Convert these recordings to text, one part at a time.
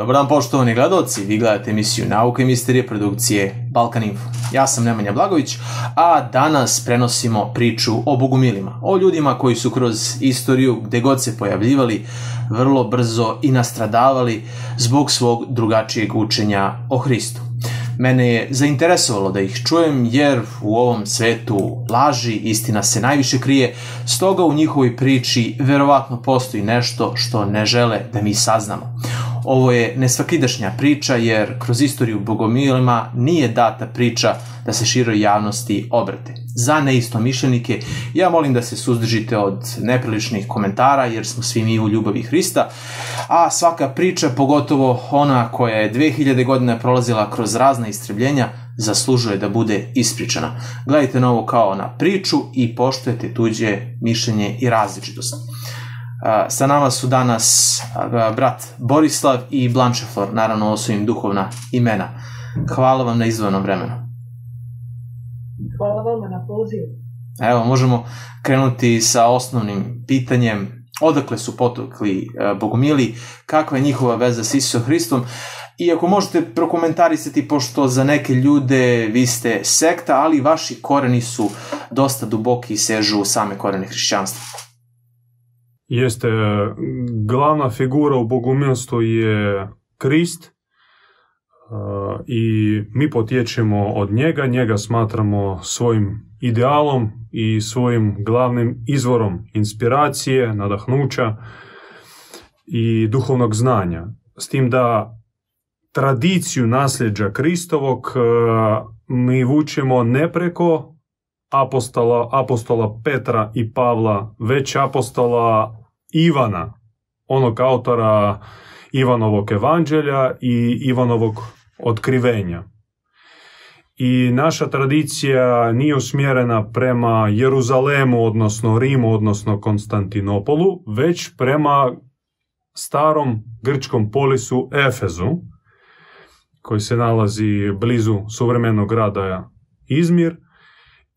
Dobar dan poštovani gledalci, vi gledate emisiju Nauka i misterije produkcije Balkan Info. Ja sam Nemanja Blagović, a danas prenosimo priču o bogumilima, o ljudima koji su kroz istoriju, gde god se pojavljivali, vrlo brzo i nastradavali zbog svog drugačijeg učenja o Hristu. Mene je zainteresovalo da ih čujem jer u ovom svetu laži istina se najviše krije, stoga u njihovoj priči verovatno postoji nešto što ne žele da mi saznamo. Ovo je nesvakidašnja priča jer kroz istoriju bogomilima nije data priča da se široj javnosti obrate. Za neistomišljenike ja molim da se suzdržite od nepriličnih komentara jer smo svi mi u ljubavi Hrista, a svaka priča, pogotovo ona koja je 2000 godina prolazila kroz razna istrebljenja, zaslužuje da bude ispričana. Gledajte na ovo kao na priču i poštujete tuđe mišljenje i različitost. Sa nama su danas brat Borislav i Blančeflor, naravno ovo su im duhovna imena. Hvala vam na izdvojenom vremenu. Hvala vama na pozivu. Evo, možemo krenuti sa osnovnim pitanjem. Odakle su potukli bogumili, kakva je njihova veza s Isusom Hristom i ako možete prokomentarisati, pošto za neke ljude vi ste sekta, ali vaši koreni su dosta duboki i sežu u same korene hrišćanstva. Jeste, glavna figura u bogumilstvu je Krist i mi potječemo od njega, njega smatramo svojim idealom i svojim glavnim izvorom inspiracije, nadahnuća i duhovnog znanja. S tim da tradiciju nasljeđa Kristovog mi vučemo ne preko apostola, apostola Petra i Pavla, već apostola Ivana, onog autora Ivanovog evanđelja i Ivanovog otkrivenja. I naša tradicija nije usmjerena prema Jeruzalemu, odnosno Rimu, odnosno Konstantinopolu, već prema starom grčkom polisu Efezu, koji se nalazi blizu suvremenog grada Izmir,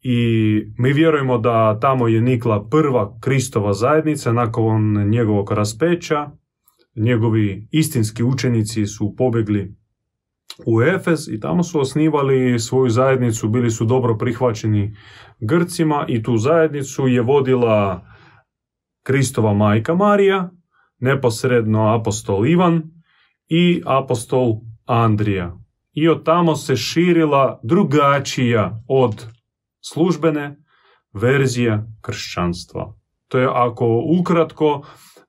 i mi vjerujemo da tamo je nikla prva Kristova zajednica nakon njegovog raspeća. Njegovi istinski učenici su pobjegli u Efes i tamo su osnivali svoju zajednicu, bili su dobro prihvaćeni Grcima i tu zajednicu je vodila Kristova majka Marija, neposredno apostol Ivan i apostol Andrija. I od tamo se širila drugačija od službene verzije kršćanstva. To je ako ukratko,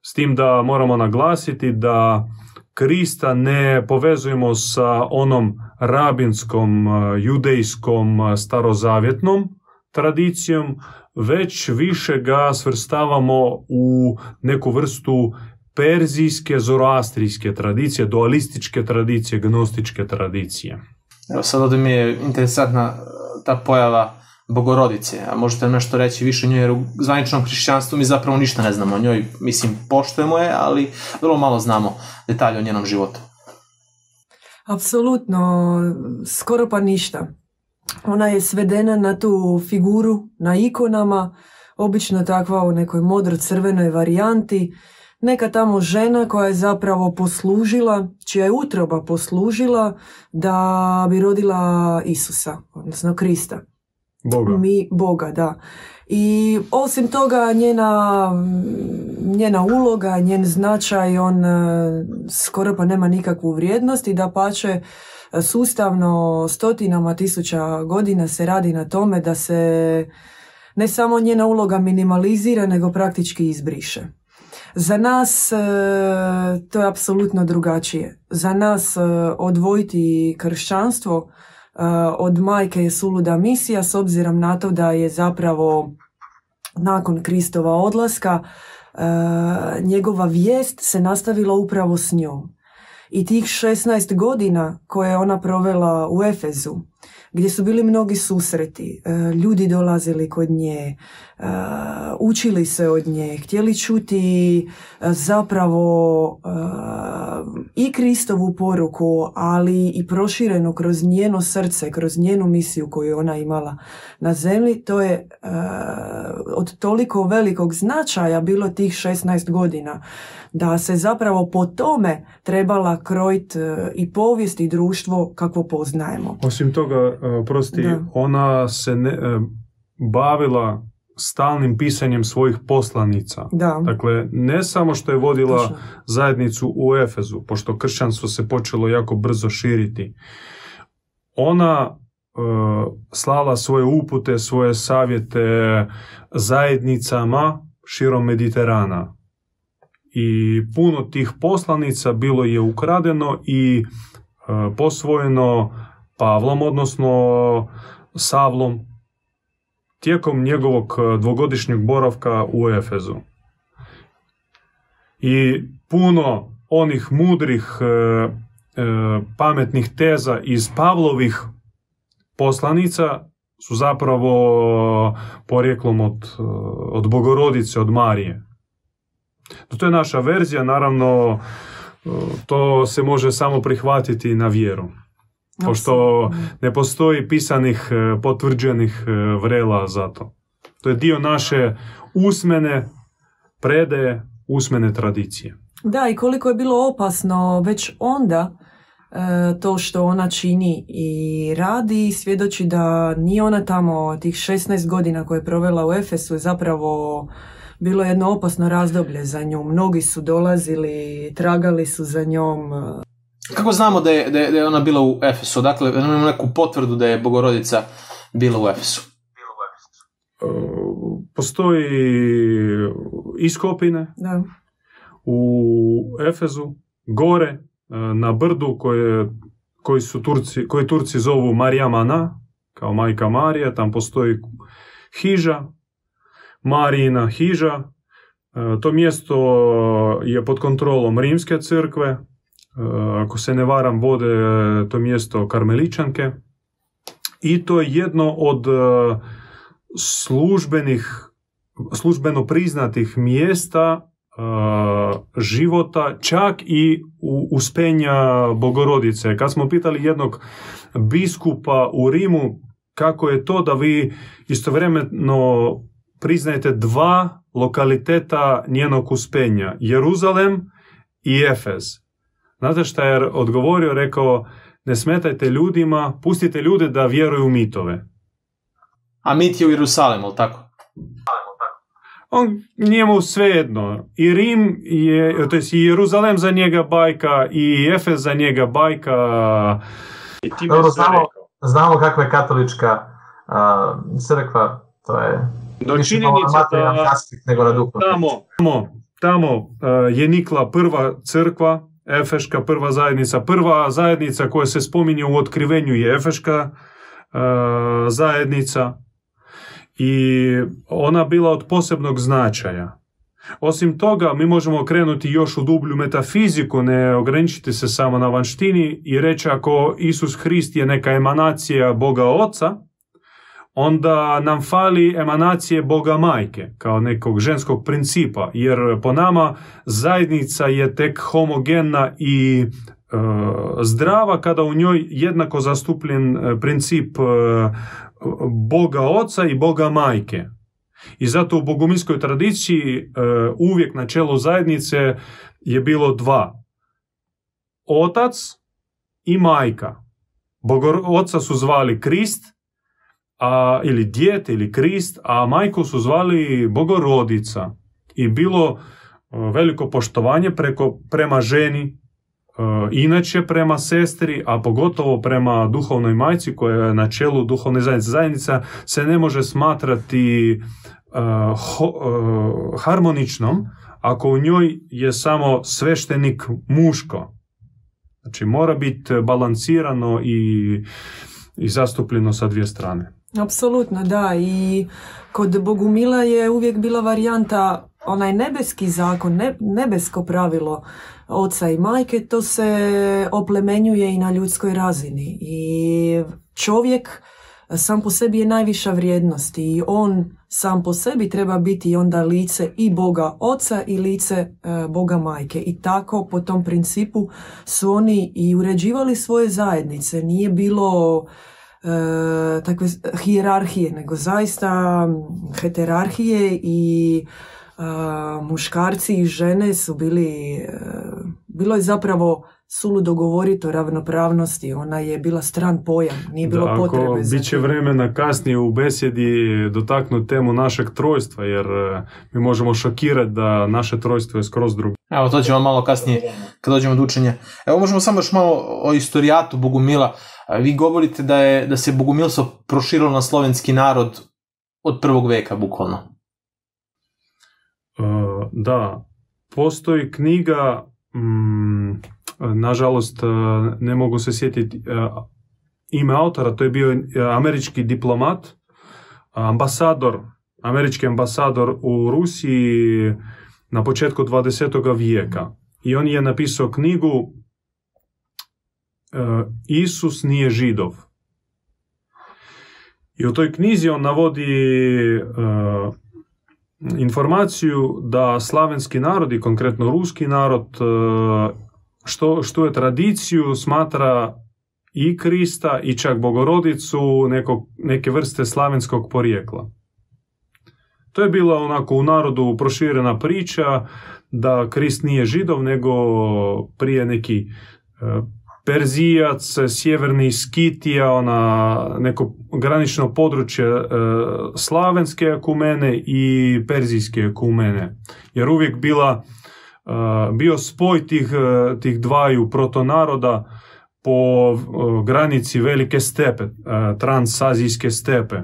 s tim da moramo naglasiti da Krista ne povezujemo sa onom rabinskom, judejskom, starozavjetnom tradicijom, već više ga svrstavamo u neku vrstu perzijske, zoroastrijske tradicije, dualističke tradicije, gnostičke tradicije. Evo sad mi je interesantna ta pojava Bogorodice, a možete nešto reći više o njoj, jer u zvaničnom hrišćanstvu mi zapravo ništa ne znamo o njoj, mislim, poštujemo je, ali vrlo malo znamo detalje o njenom životu. Apsolutno, skoro pa ništa. Ona je svedena na tu figuru, na ikonama, obično takva u nekoj modro-crvenoj varijanti, neka tamo žena koja je zapravo poslužila, čija je utroba poslužila da bi rodila Isusa, odnosno Krista. Boga. Mi, Boga, da. I osim toga njena, njena uloga, njen značaj, on e, skoro pa nema nikakvu vrijednost i da pače sustavno stotinama tisuća godina se radi na tome da se ne samo njena uloga minimalizira, nego praktički izbriše. Za nas e, to je apsolutno drugačije. Za nas e, odvojiti kršćanstvo od majke je suluda misija s obzirom na to da je zapravo nakon Kristova odlaska njegova vijest se nastavila upravo s njom. I tih 16 godina koje je ona provela u Efezu gdje su bili mnogi susreti, e, ljudi dolazili kod nje, učili se od nje, htjeli čuti zapravo i Kristovu poruku, ali i proširenu kroz njeno srce, kroz njenu misiju koju je ona imala na zemlji. To je od toliko velikog značaja bilo tih 16 godina da se zapravo po tome trebala krojiti i povijest i društvo kakvo poznajemo. Osim toga, prosti, ona se ne, bavila stalnim pisanjem svojih poslanica. Da. Dakle, ne samo što je vodila zajednicu u Efezu, pošto kršćanstvo se počelo jako brzo širiti. Ona e, slala svoje upute, svoje savjete zajednicama širom Mediterana. I puno tih poslanica bilo je ukradeno i posvojeno Pavlom, odnosno Savlom, tijekom njegovog e, dvogodišnjeg boravka u Efezu. I puno onih mudrih, e, e, pametnih teza iz Pavlovih poslanica su zapravo porijeklom od, od Bogorodice, od Marije. To je naša verzija, naravno to se može samo prihvatiti na vjeru pošto ne postoji pisanih e, potvrđenih e, vrela za to. To je dio naše usmene predaje, usmene tradicije. Da, i koliko je bilo opasno već onda e, to što ona čini i radi svjedoči da nije ona tamo tih 16 godina koje je provela u Efesu je zapravo bilo jedno opasno razdoblje za nju. Mnogi su dolazili, tragali su za njom. Kako znamo da je, da je, da je ona bila u Efesu? Dakle, imamo neku potvrdu da je Bogorodica bila u Efesu. E, postoji iskopine da. u Efezu, gore, e, na brdu koje, koji su Turci, koje Turci zovu Marijamana, kao majka Marija, tam postoji hiža, Marijina hiža. E, to mjesto je pod kontrolom Rimske crkve, ako se ne varam, vode eh, to mjesto Karmeličanke. I to je jedno od eh, službenih, službeno priznatih mjesta života, čak i uspenja Bogorodice. Kad smo pitali jednog biskupa u Rimu kako je to da vi istovremeno priznajete dva lokaliteta njenog uspenja, Jeruzalem i Efez. Znate šta je odgovorio? Rekao, ne smetajte ljudima, pustite ljude da vjeruju u mitove. A mit je u Jerusalemu, tako? On nije mu svejedno. I Rim je, to i Jeruzalem za njega bajka, i Efes za njega bajka. I Dobro, znamo, znamo kakva je katolička uh, crkva, to je do činjenica da nego na tamo, tamo, tamo je nikla prva crkva Efeška prva zajednica. Prva zajednica koja se spominje u otkrivenju je Efeška e, zajednica i ona bila od posebnog značaja. Osim toga, mi možemo krenuti još u dublju metafiziku, ne ograničiti se samo na vanštini i reći ako Isus Hrist je neka emanacija Boga Oca, onda nam fali emanacije Boga majke, kao nekog ženskog principa, jer po nama zajednica je tek homogena i e, zdrava kada u njoj jednako zastupljen e, princip e, Boga oca i Boga majke. I zato u bogumilskoj tradiciji uvijek na čelu zajednice je bilo dva. Otac i majka. Boga oca su zvali Krist, a, ili dijete ili Krist, a majku su zvali Bogorodica. I bilo veliko poštovanje preko, prema ženi, inače prema sestri, a pogotovo prema duhovnoj majci koja je na čelu duhovne zajednice. Zajednica se ne može smatrati harmoničnom ako u njoj je samo sveštenik muško. Znači mora biti balansirano i, i zastupljeno sa dvije strane. Apsolutno, da. I kod Bogumila je uvijek bila varijanta onaj nebeski zakon, nebesko pravilo oca i majke, to se oplemenjuje i na ljudskoj razini. I čovjek sam po sebi je najviša vrijednost i on sam po sebi treba biti onda lice i Boga oca i lice e, Boga majke. I tako po tom principu su oni i uređivali svoje zajednice. Nije bilo takve hijerarhije, nego zaista heterarhije i e, muškarci i žene su bili, e, bilo je zapravo suludo govoriti o ravnopravnosti, ona je bila stran pojam, nije bilo da, potrebe ako Bit će vremena kasnije u besjedi dotaknuti temu našeg trojstva, jer e, mi možemo šokirati da naše trojstvo je skroz drugo. Evo, to ćemo malo kasnije kad dođemo do učenja. Evo, možemo samo još malo o istorijatu Bogumila. Vi govorite da, je, da se Bogumilstvo proširilo na slovenski narod od prvog veka, bukvalno. Uh, da, postoji knjiga mm, nažalost e, ne mogu se sjetiti e, ime autora, to je bio e, američki diplomat, ambasador, američki ambasador u Rusiji na početku 20. vijeka. I on je napisao knjigu Isus nije židov. I u toj knjizi on navodi informaciju da slavenski narod i konkretno ruski narod što, što je tradiciju smatra i Krista i čak Bogorodicu neko, neke vrste slavenskog porijekla. To je bila onako u narodu proširena priča da Krist nije židov nego prije neki e, Perzijac, sjeverni Skitija, ona, neko granično područje e, slavenske akumene i perzijske akumene. Jer uvijek bila bio spoj tih, e, tih dvaju protonaroda po e, granici velike stepe, e, transazijske stepe.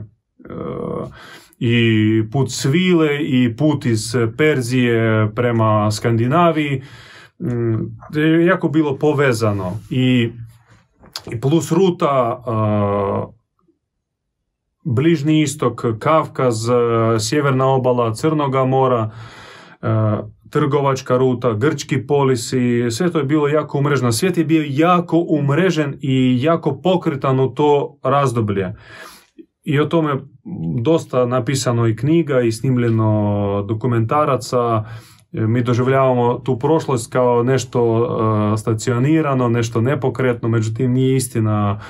I put svile i put iz Perzije prema Skandinaviji je jako bilo povezano i, plus ruta Bližnji istok, Kavkaz, sjeverna obala Crnoga mora, trgovačka ruta, grčki polisi, sve to je bilo jako umreženo. Svijet je bio jako umrežen i jako pokretan u to razdoblje. I o tome dosta napisano i knjiga i snimljeno dokumentaraca. Mi doživljavamo tu prošlost kao nešto uh, stacionirano, nešto nepokretno, međutim nije istina.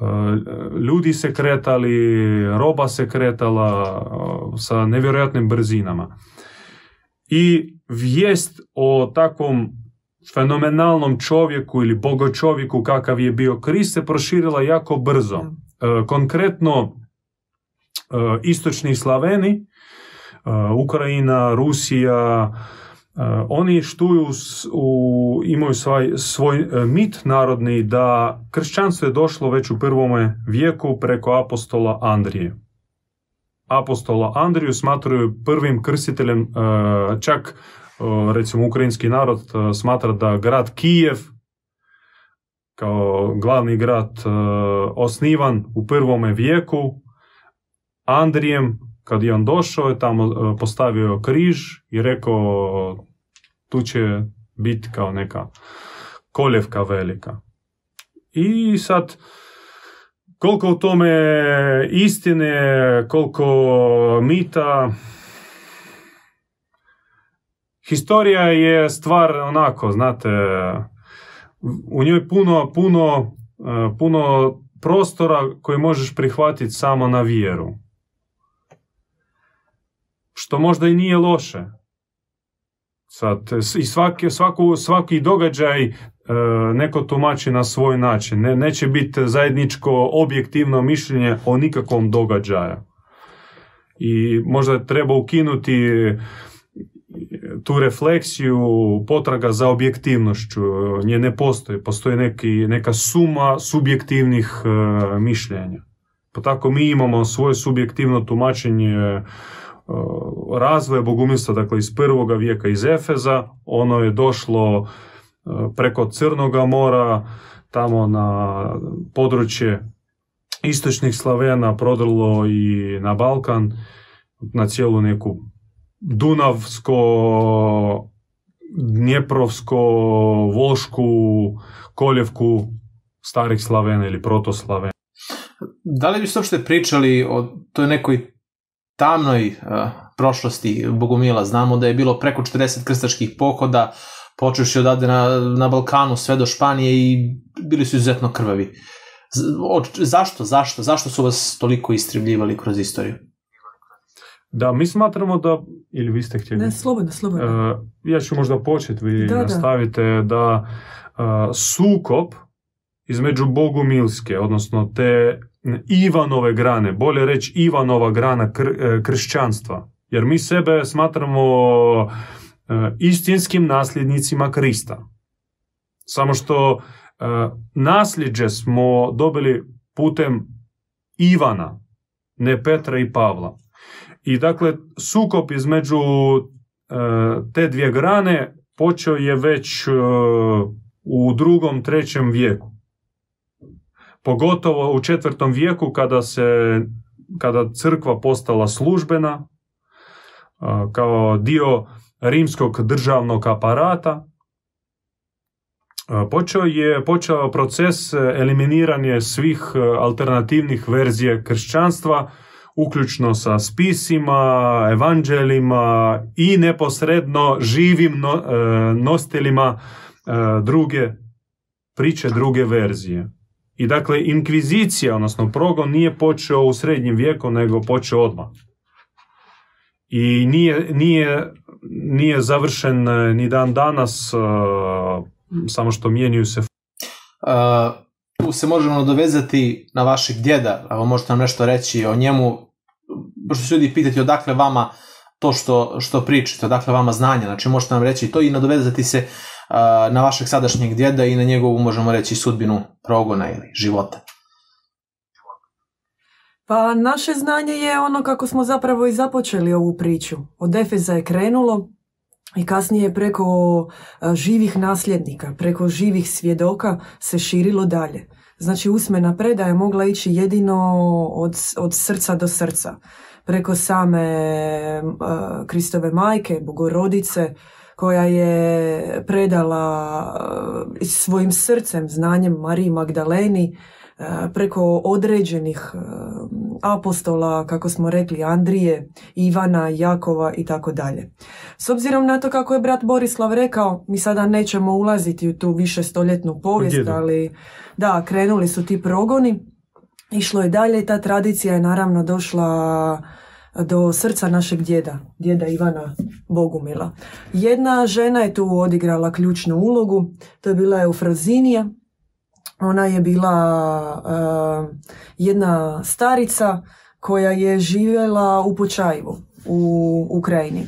Uh, ljudi se kretali, roba se kretala sa nevjerojatnim brzinama. I vijest o takvom fenomenalnom čovjeku ili bogočovjeku kakav je bio Krist se proširila jako brzo. E, konkretno, e, istočni Slaveni, e, Ukrajina, Rusija, oni štuju, u, imaju svoj, svoj mit narodni da kršćanstvo je došlo već u prvome vijeku preko apostola Andrije. Apostola Andriju smatraju prvim krstiteljem, e, čak e, recimo ukrajinski narod e, smatra da grad Kijev kao glavni grad osnivan u prvome vijeku Andrijem kad je on došao je tamo postavio križ i rekao tu će biti kao neka koljevka velika. I sad koliko u tome istine, koliko mita. Historija je stvar onako, znate, u njoj puno, puno, puno prostora koje možeš prihvatiti samo na vjeru. Što možda i nije loše. Sad, i svaki, svaku, svaki događaj E, neko tumači na svoj način. Ne, neće biti zajedničko objektivno mišljenje o nikakvom događaju. I možda treba ukinuti tu refleksiju potraga za objektivnošću. Nje ne postoji. Postoji neki, neka suma subjektivnih uh, mišljenja. Pa tako mi imamo svoje subjektivno tumačenje razvoja bogumilstva, dakle iz prvoga vijeka iz Efeza. Ono je došlo preko Crnoga mora, tamo na područje istočnih Slavena prodrlo i na Balkan, na cijelu neku Dunavsko, Dnjeprovsko, Volšku, Koljevku starih Slavena ili protoslavena. Da li biste uopšte pričali o toj nekoj tamnoj uh, prošlosti Bogumila? Znamo da je bilo preko 40 krstačkih pohoda, počeši odavde na, na Balkanu sve do Španije i bili su izuzetno krvavi. Zašto, zašto, zašto su vas toliko istrebljivali kroz istoriju? Da, mi smatramo da, ili vi ste htjeli? Ne, slobodno, slobodno. Uh, ja ću možda početi, vi da, nastavite, da, da uh, sukop između Bogumilske, odnosno te Ivanove grane, bolje reći Ivanova grana kr, e, kršćanstva, jer mi sebe smatramo uh, istinskim nasljednicima Krista. Samo što uh, nasljeđe smo dobili putem Ivana, ne Petra i Pavla. I dakle, sukop između te dvije grane počeo je već u drugom, trećem vijeku. Pogotovo u četvrtom vijeku kada se kada crkva postala službena kao dio rimskog državnog aparata počeo je počeo proces eliminiranja svih alternativnih verzija kršćanstva uključno sa spisima, evanđelima i neposredno živim no, e, nositeljima e, druge priče, druge verzije. I dakle, inkvizicija, odnosno progon, nije počeo u srednjem vijeku, nego počeo odmah. I nije, nije, nije završen e, ni dan danas, samo što mijenjuju se. Uh, tu se možemo dovezati na vašeg djeda, ako možete nam nešto reći o njemu, pošto se ljudi pitati odakle vama to što, što pričate, odakle vama znanje, znači možete nam reći to i nadovezati se uh, na vašeg sadašnjeg djeda i na njegovu, možemo reći, sudbinu progona ili života. Pa naše znanje je ono kako smo zapravo i započeli ovu priču. Od Efeza je krenulo i kasnije preko živih nasljednika, preko živih svjedoka se širilo dalje. Znači usmena predaja mogla ići jedino od, od srca do srca. Preko same uh, Kristove majke, bogorodice, koja je predala uh, svojim srcem, znanjem Mariji Magdaleni, uh, preko određenih uh, apostola, kako smo rekli, Andrije, Ivana, Jakova i tako dalje. S obzirom na to kako je brat Borislav rekao, mi sada nećemo ulaziti u tu više stoljetnu povijest, ali da, krenuli su ti progoni, išlo je dalje i ta tradicija je naravno došla do srca našeg djeda, djeda Ivana Bogumila. Jedna žena je tu odigrala ključnu ulogu, to je bila Eufrazinija, ona je bila uh, jedna starica koja je živjela u Počajevu u Ukrajini.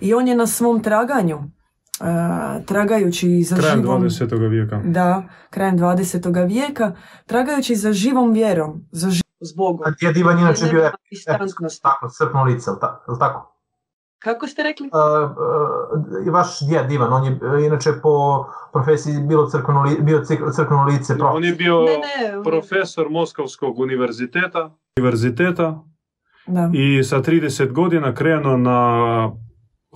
I on je na svom traganju, uh, tragajući za krajem živom... 20. vijeka. Da, krajem 20. vijeka, tragajući za živom vjerom, za ži... Zbogom. A djed Ivan inače bio je tako, srpno lice, ili tako? Kako ste rekli? Uh, uh, vaš djed Ivan, on je inače po profesiji bilo crkveno, li, bio crkveno lice. Prof. On je bio ne, ne, profesor Moskovskog univerziteta, univerziteta da. i sa 30 godina krenuo na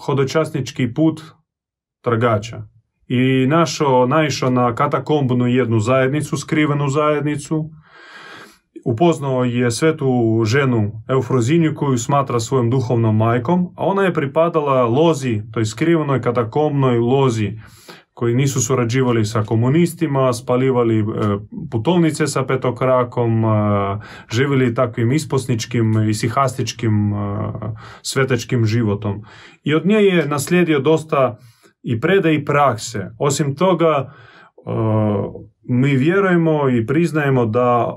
hodočasnički put tragača. I našao, naišao na katakombnu jednu zajednicu, skrivenu zajednicu, upoznao je svetu ženu Eufrozinju koju smatra svojom duhovnom majkom, a ona je pripadala lozi, toj skrivenoj katakomnoj lozi koji nisu surađivali sa komunistima, spalivali e, putovnice sa petokrakom, e, živjeli takvim isposničkim i sihastičkim e, svetečkim životom. I od nje je naslijedio dosta i prede i prakse. Osim toga, mi vjerujemo i priznajemo da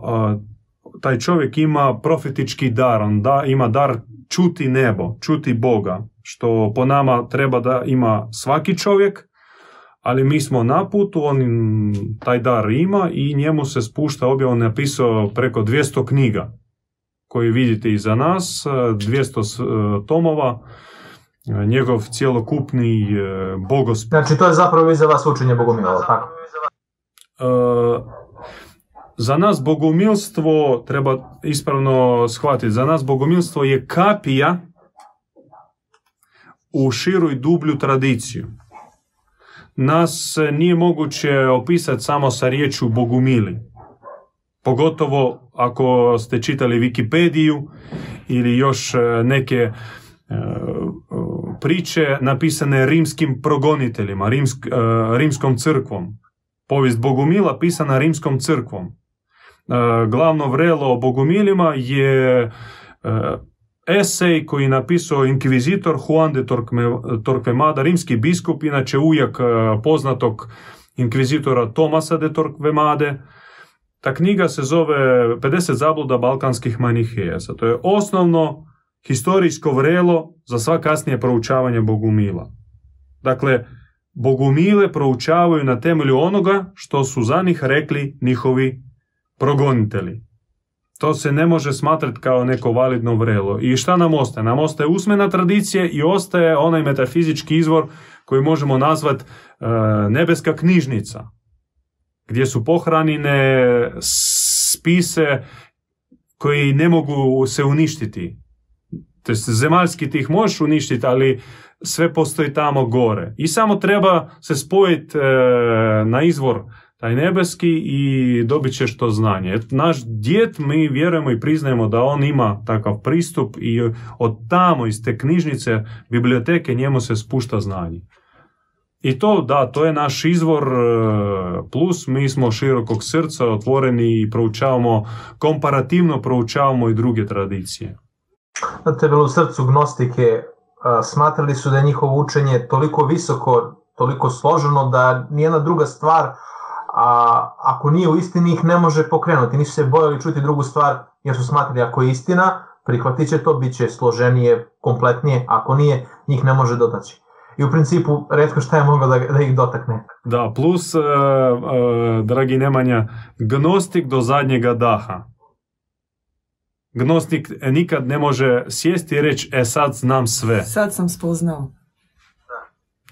taj čovjek ima profetički dar, on da, ima dar čuti nebo, čuti Boga, što po nama treba da ima svaki čovjek, ali mi smo na putu, on taj dar ima i njemu se spušta obje, on je napisao preko 200 knjiga koji vidite iza nas, 200 tomova, njegov cjelokupni bogos... Znači to je zapravo iza vas učenje Bogomila, tako? Za nas bogomilstvo, treba ispravno shvatiti, za nas bogomilstvo je kapija u širu i dublju tradiciju. Nas nije moguće opisati samo sa riječu bogumili. Pogotovo ako ste čitali Wikipediju ili još neke priče napisane rimskim progoniteljima, rimsk, rimskom crkvom. Povijest Bogumila pisana rimskom crkvom. Glavno vrelo o Bogumilima je esej koji je napisao inkvizitor Juan de Torquemada, rimski biskup, inače ujak poznatog inkvizitora Tomasa de Torquemade. Ta knjiga se zove 50 zabluda balkanskih manihejaca. To je osnovno historijsko vrelo za sva kasnije proučavanje Bogumila. Dakle, Bogumile proučavaju na temelju onoga što su za njih rekli njihovi progonitelji. To se ne može smatrati kao neko validno vrelo. I šta nam ostaje? Nam ostaje usmena tradicija i ostaje onaj metafizički izvor koji možemo nazvati e, nebeska knjižnica, gdje su pohranine spise koji ne mogu se uništiti. To zemaljski ti ih možeš uništiti, ali sve postoji tamo gore. I samo treba se spojiti e, na izvor taj nebeski i dobit ćeš to znanje. Naš djet, mi vjerujemo i priznajemo da on ima takav pristup i od tamo, iz te knjižnice, biblioteke, njemu se spušta znanje. I to, da, to je naš izvor, e, plus mi smo širokog srca, otvoreni i proučavamo, komparativno proučavamo i druge tradicije. Znate, bilo u srcu gnostike, smatrali su da je njihovo učenje toliko visoko, toliko složeno da nijedna druga stvar a ako nije u istini ih ne može pokrenuti. Nisu se bojali čuti drugu stvar jer su smatrali ako je istina, prihvatit će to, bit će složenije, kompletnije, ako nije, njih ne može dotaći. I u principu, redko šta je moglo da, da ih dotakne. Da, plus, uh, uh, dragi Nemanja, gnostik do zadnjega daha. Gnostik nikad ne može sjesti i reći, e sad znam sve. Sad sam spoznao.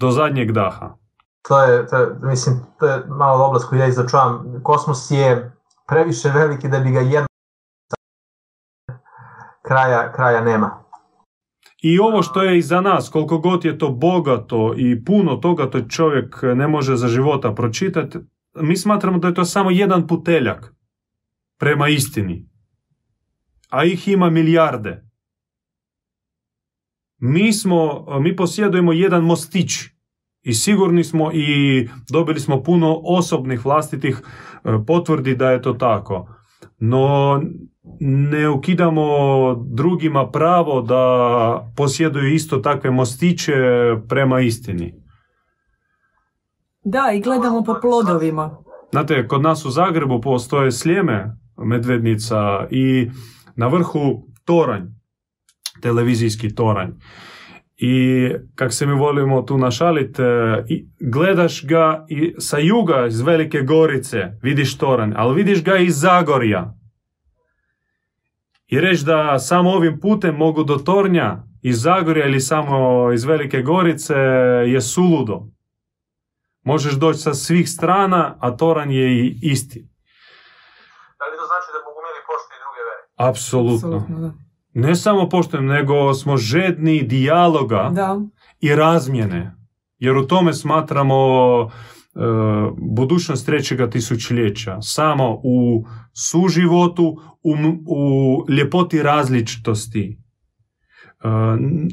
Do zadnjeg daha to je, to mislim, to je malo oblast koju ja izačuvam. Kosmos je previše veliki da bi ga jedno kraja, kraja nema. I ovo što je iza nas, koliko god je to bogato i puno toga to čovjek ne može za života pročitati, mi smatramo da je to samo jedan puteljak prema istini. A ih ima milijarde. Mi smo, mi posjedujemo jedan mostić i sigurni smo i dobili smo puno osobnih vlastitih e, potvrdi da je to tako. No ne ukidamo drugima pravo da posjeduju isto takve mostiće prema istini. Da, i gledamo po plodovima. Znate, kod nas u Zagrebu postoje slijeme medvednica i na vrhu toranj, televizijski toranj. I kak se mi volimo tu našaliti, e, gledaš ga i sa juga iz Velike Gorice, vidiš Toranj, ali vidiš ga iz Zagorja. I reći da samo ovim putem mogu do Tornja iz Zagorja ili samo iz Velike Gorice je suludo. Možeš doći sa svih strana, a Toranj je i isti. Da li to znači da Bogumili poštuju druge vere? Apsolutno. Apsolutno ne samo poštujem, nego smo žedni dijaloga da. i razmjene. Jer u tome smatramo e, budućnost trećega tisućljeća. Samo u suživotu, u, u ljepoti različitosti. E,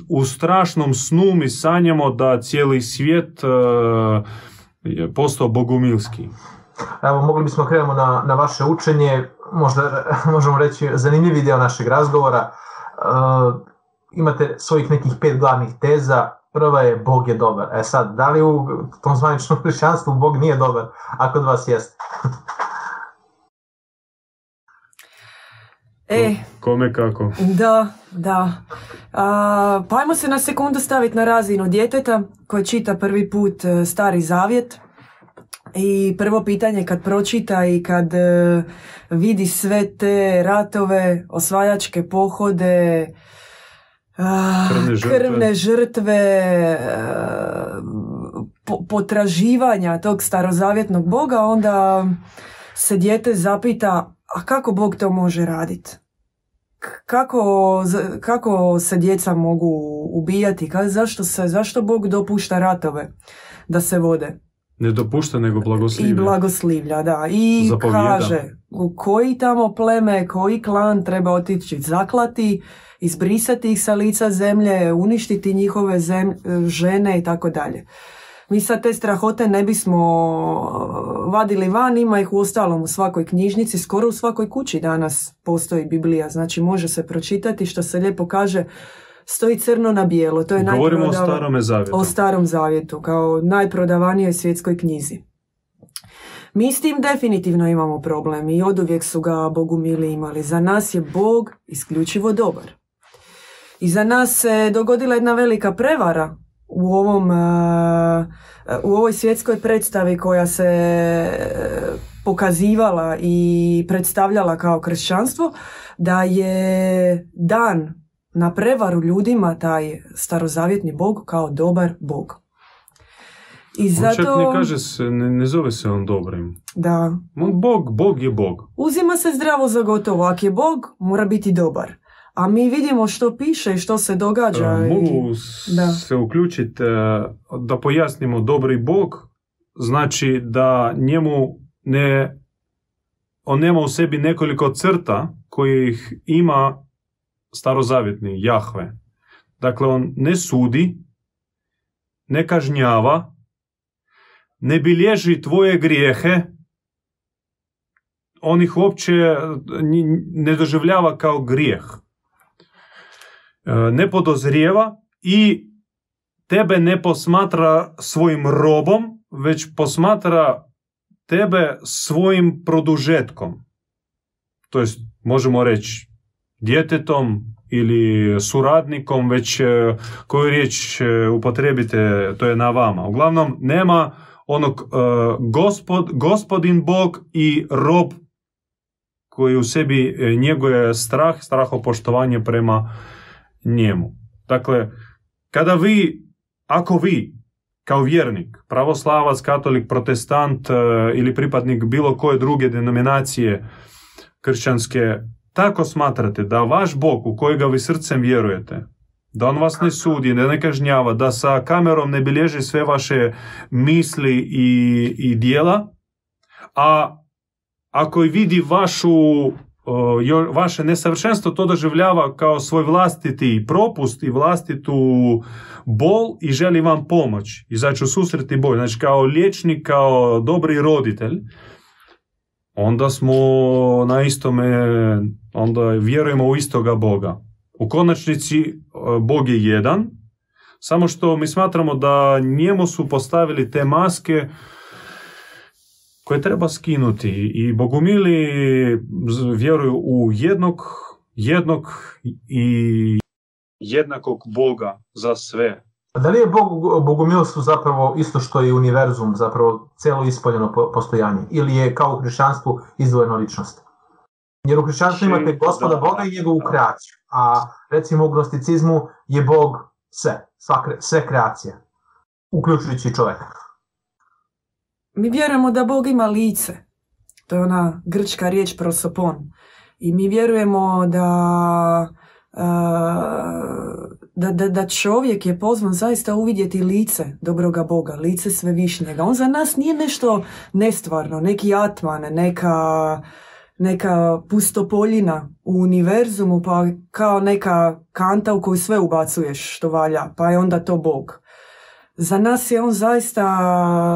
u strašnom snu mi sanjamo da cijeli svijet e, je postao bogumilski. Evo, mogli bismo krenemo na, na vaše učenje, možda možemo reći zanimljivi dio našeg razgovora. Uh, imate svojih nekih pet glavnih teza. Prva je Bog je dobar. E sad, da li u tom zvaničnom hrišćanstvu Bog nije dobar, a kod vas jeste? E, Kome kako? Da, da. A, pa ajmo se na sekundu staviti na razinu djeteta koje čita prvi put e, Stari Zavjet. I prvo pitanje kad pročita i kad e, vidi sve te ratove, osvajačke pohode, krvne žrtve, krvne žrtve potraživanja tog starozavjetnog boga, onda se dijete zapita, a kako Bog to može raditi? kako, kako se djeca mogu ubijati, zašto, se, zašto Bog dopušta ratove da se vode. Ne dopušta, nego I blagoslivlja. blagoslivlja, da. I Zapovijeda. kaže u koji tamo pleme, koji klan treba otići zaklati, izbrisati ih sa lica zemlje, uništiti njihove zem- žene i tako dalje. Mi sad te strahote ne bismo uh, vadili van, ima ih u ostalom u svakoj knjižnici, skoro u svakoj kući danas postoji Biblija, znači može se pročitati što se lijepo kaže, stoji crno na bijelo, to je Govorimo o starome zavjetu. o starom zavjetu kao najprodavanijoj svjetskoj knjizi. Mi s tim definitivno imamo problem i oduvijek su ga Bogu mili imali. Za nas je Bog isključivo dobar. I za nas se dogodila jedna velika prevara u ovom e, u ovoj svjetskoj predstavi koja se e, pokazivala i predstavljala kao kršćanstvo da je dan na prevaru ljudima taj starozavjetni bog kao dobar bog. I On čak zato ne kaže se, ne, ne zove se on dobrim. da On Bog, Bog je Bog. uzima se zdravo za gotovo. Ako je bog, mora biti dobar. A mi vidimo što piše i što se događa. E, i- Mogu s- da. se uključiti e, da pojasnimo dobri Bog, znači da njemu ne, on nema u sebi nekoliko crta kojih ima starozavjetni Jahve. Dakle, on ne sudi, ne kažnjava, ne bilježi tvoje grijehe, on ih uopće ni- ne doživljava kao grijeh. E, Ne podozrijeva i tebe ne posmatra svojim robom, već posmatra tebe svojim produžetkom. To jest, možemo reći, djetetom ili suradnikom, već e, koju riječ e, upotrebite, to je na vama. Uglavnom, nema onog e, gospod, gospodin Bog i rob koji u sebi njeguje strah, strahopoštovanje prema njemu. Dakle, kada vi, ako vi kao vjernik, pravoslavac, katolik, protestant ili pripadnik bilo koje druge denominacije kršćanske, tako smatrate da vaš Bog u kojega vi srcem vjerujete, da on vas ne sudi, da ne kažnjava, da sa kamerom ne bilježi sve vaše misli i, i dijela, a ako vidi vašu vaše nesavršenstvo to doživljava kao svoj vlastiti propust i vlastitu bol i želi vam pomoć, izaći u susret i bol. Znači kao liječnik, kao dobri roditelj, onda smo na istome, onda vjerujemo u istoga Boga. U konačnici e, Bog je jedan, samo što mi smatramo da njemu su postavili te maske koje treba skinuti i bogumili vjeruju u jednog, jednog i jednakog Boga za sve. Da li je Bog, bogumilstvo zapravo isto što i univerzum, zapravo cijelo ispoljeno po- postojanje? Ili je kao u hrišćanstvu izdvojena ličnost? Jer u hrišćanstvu imate gospoda da, Boga i njegovu kreaciju. A recimo u gnosticizmu je Bog sve, sva kre- sve kreacije, uključujući čovjeka. Mi vjerujemo da Bog ima lice. To je ona grčka riječ prosopon. I mi vjerujemo da, da, da, da čovjek je pozvan zaista uvidjeti lice dobroga Boga, lice svevišnjega. On za nas nije nešto nestvarno, neki atman, neka, neka pustopoljina u univerzumu, pa kao neka kanta u koju sve ubacuješ što valja, pa je onda to Bog. Za nas je on zaista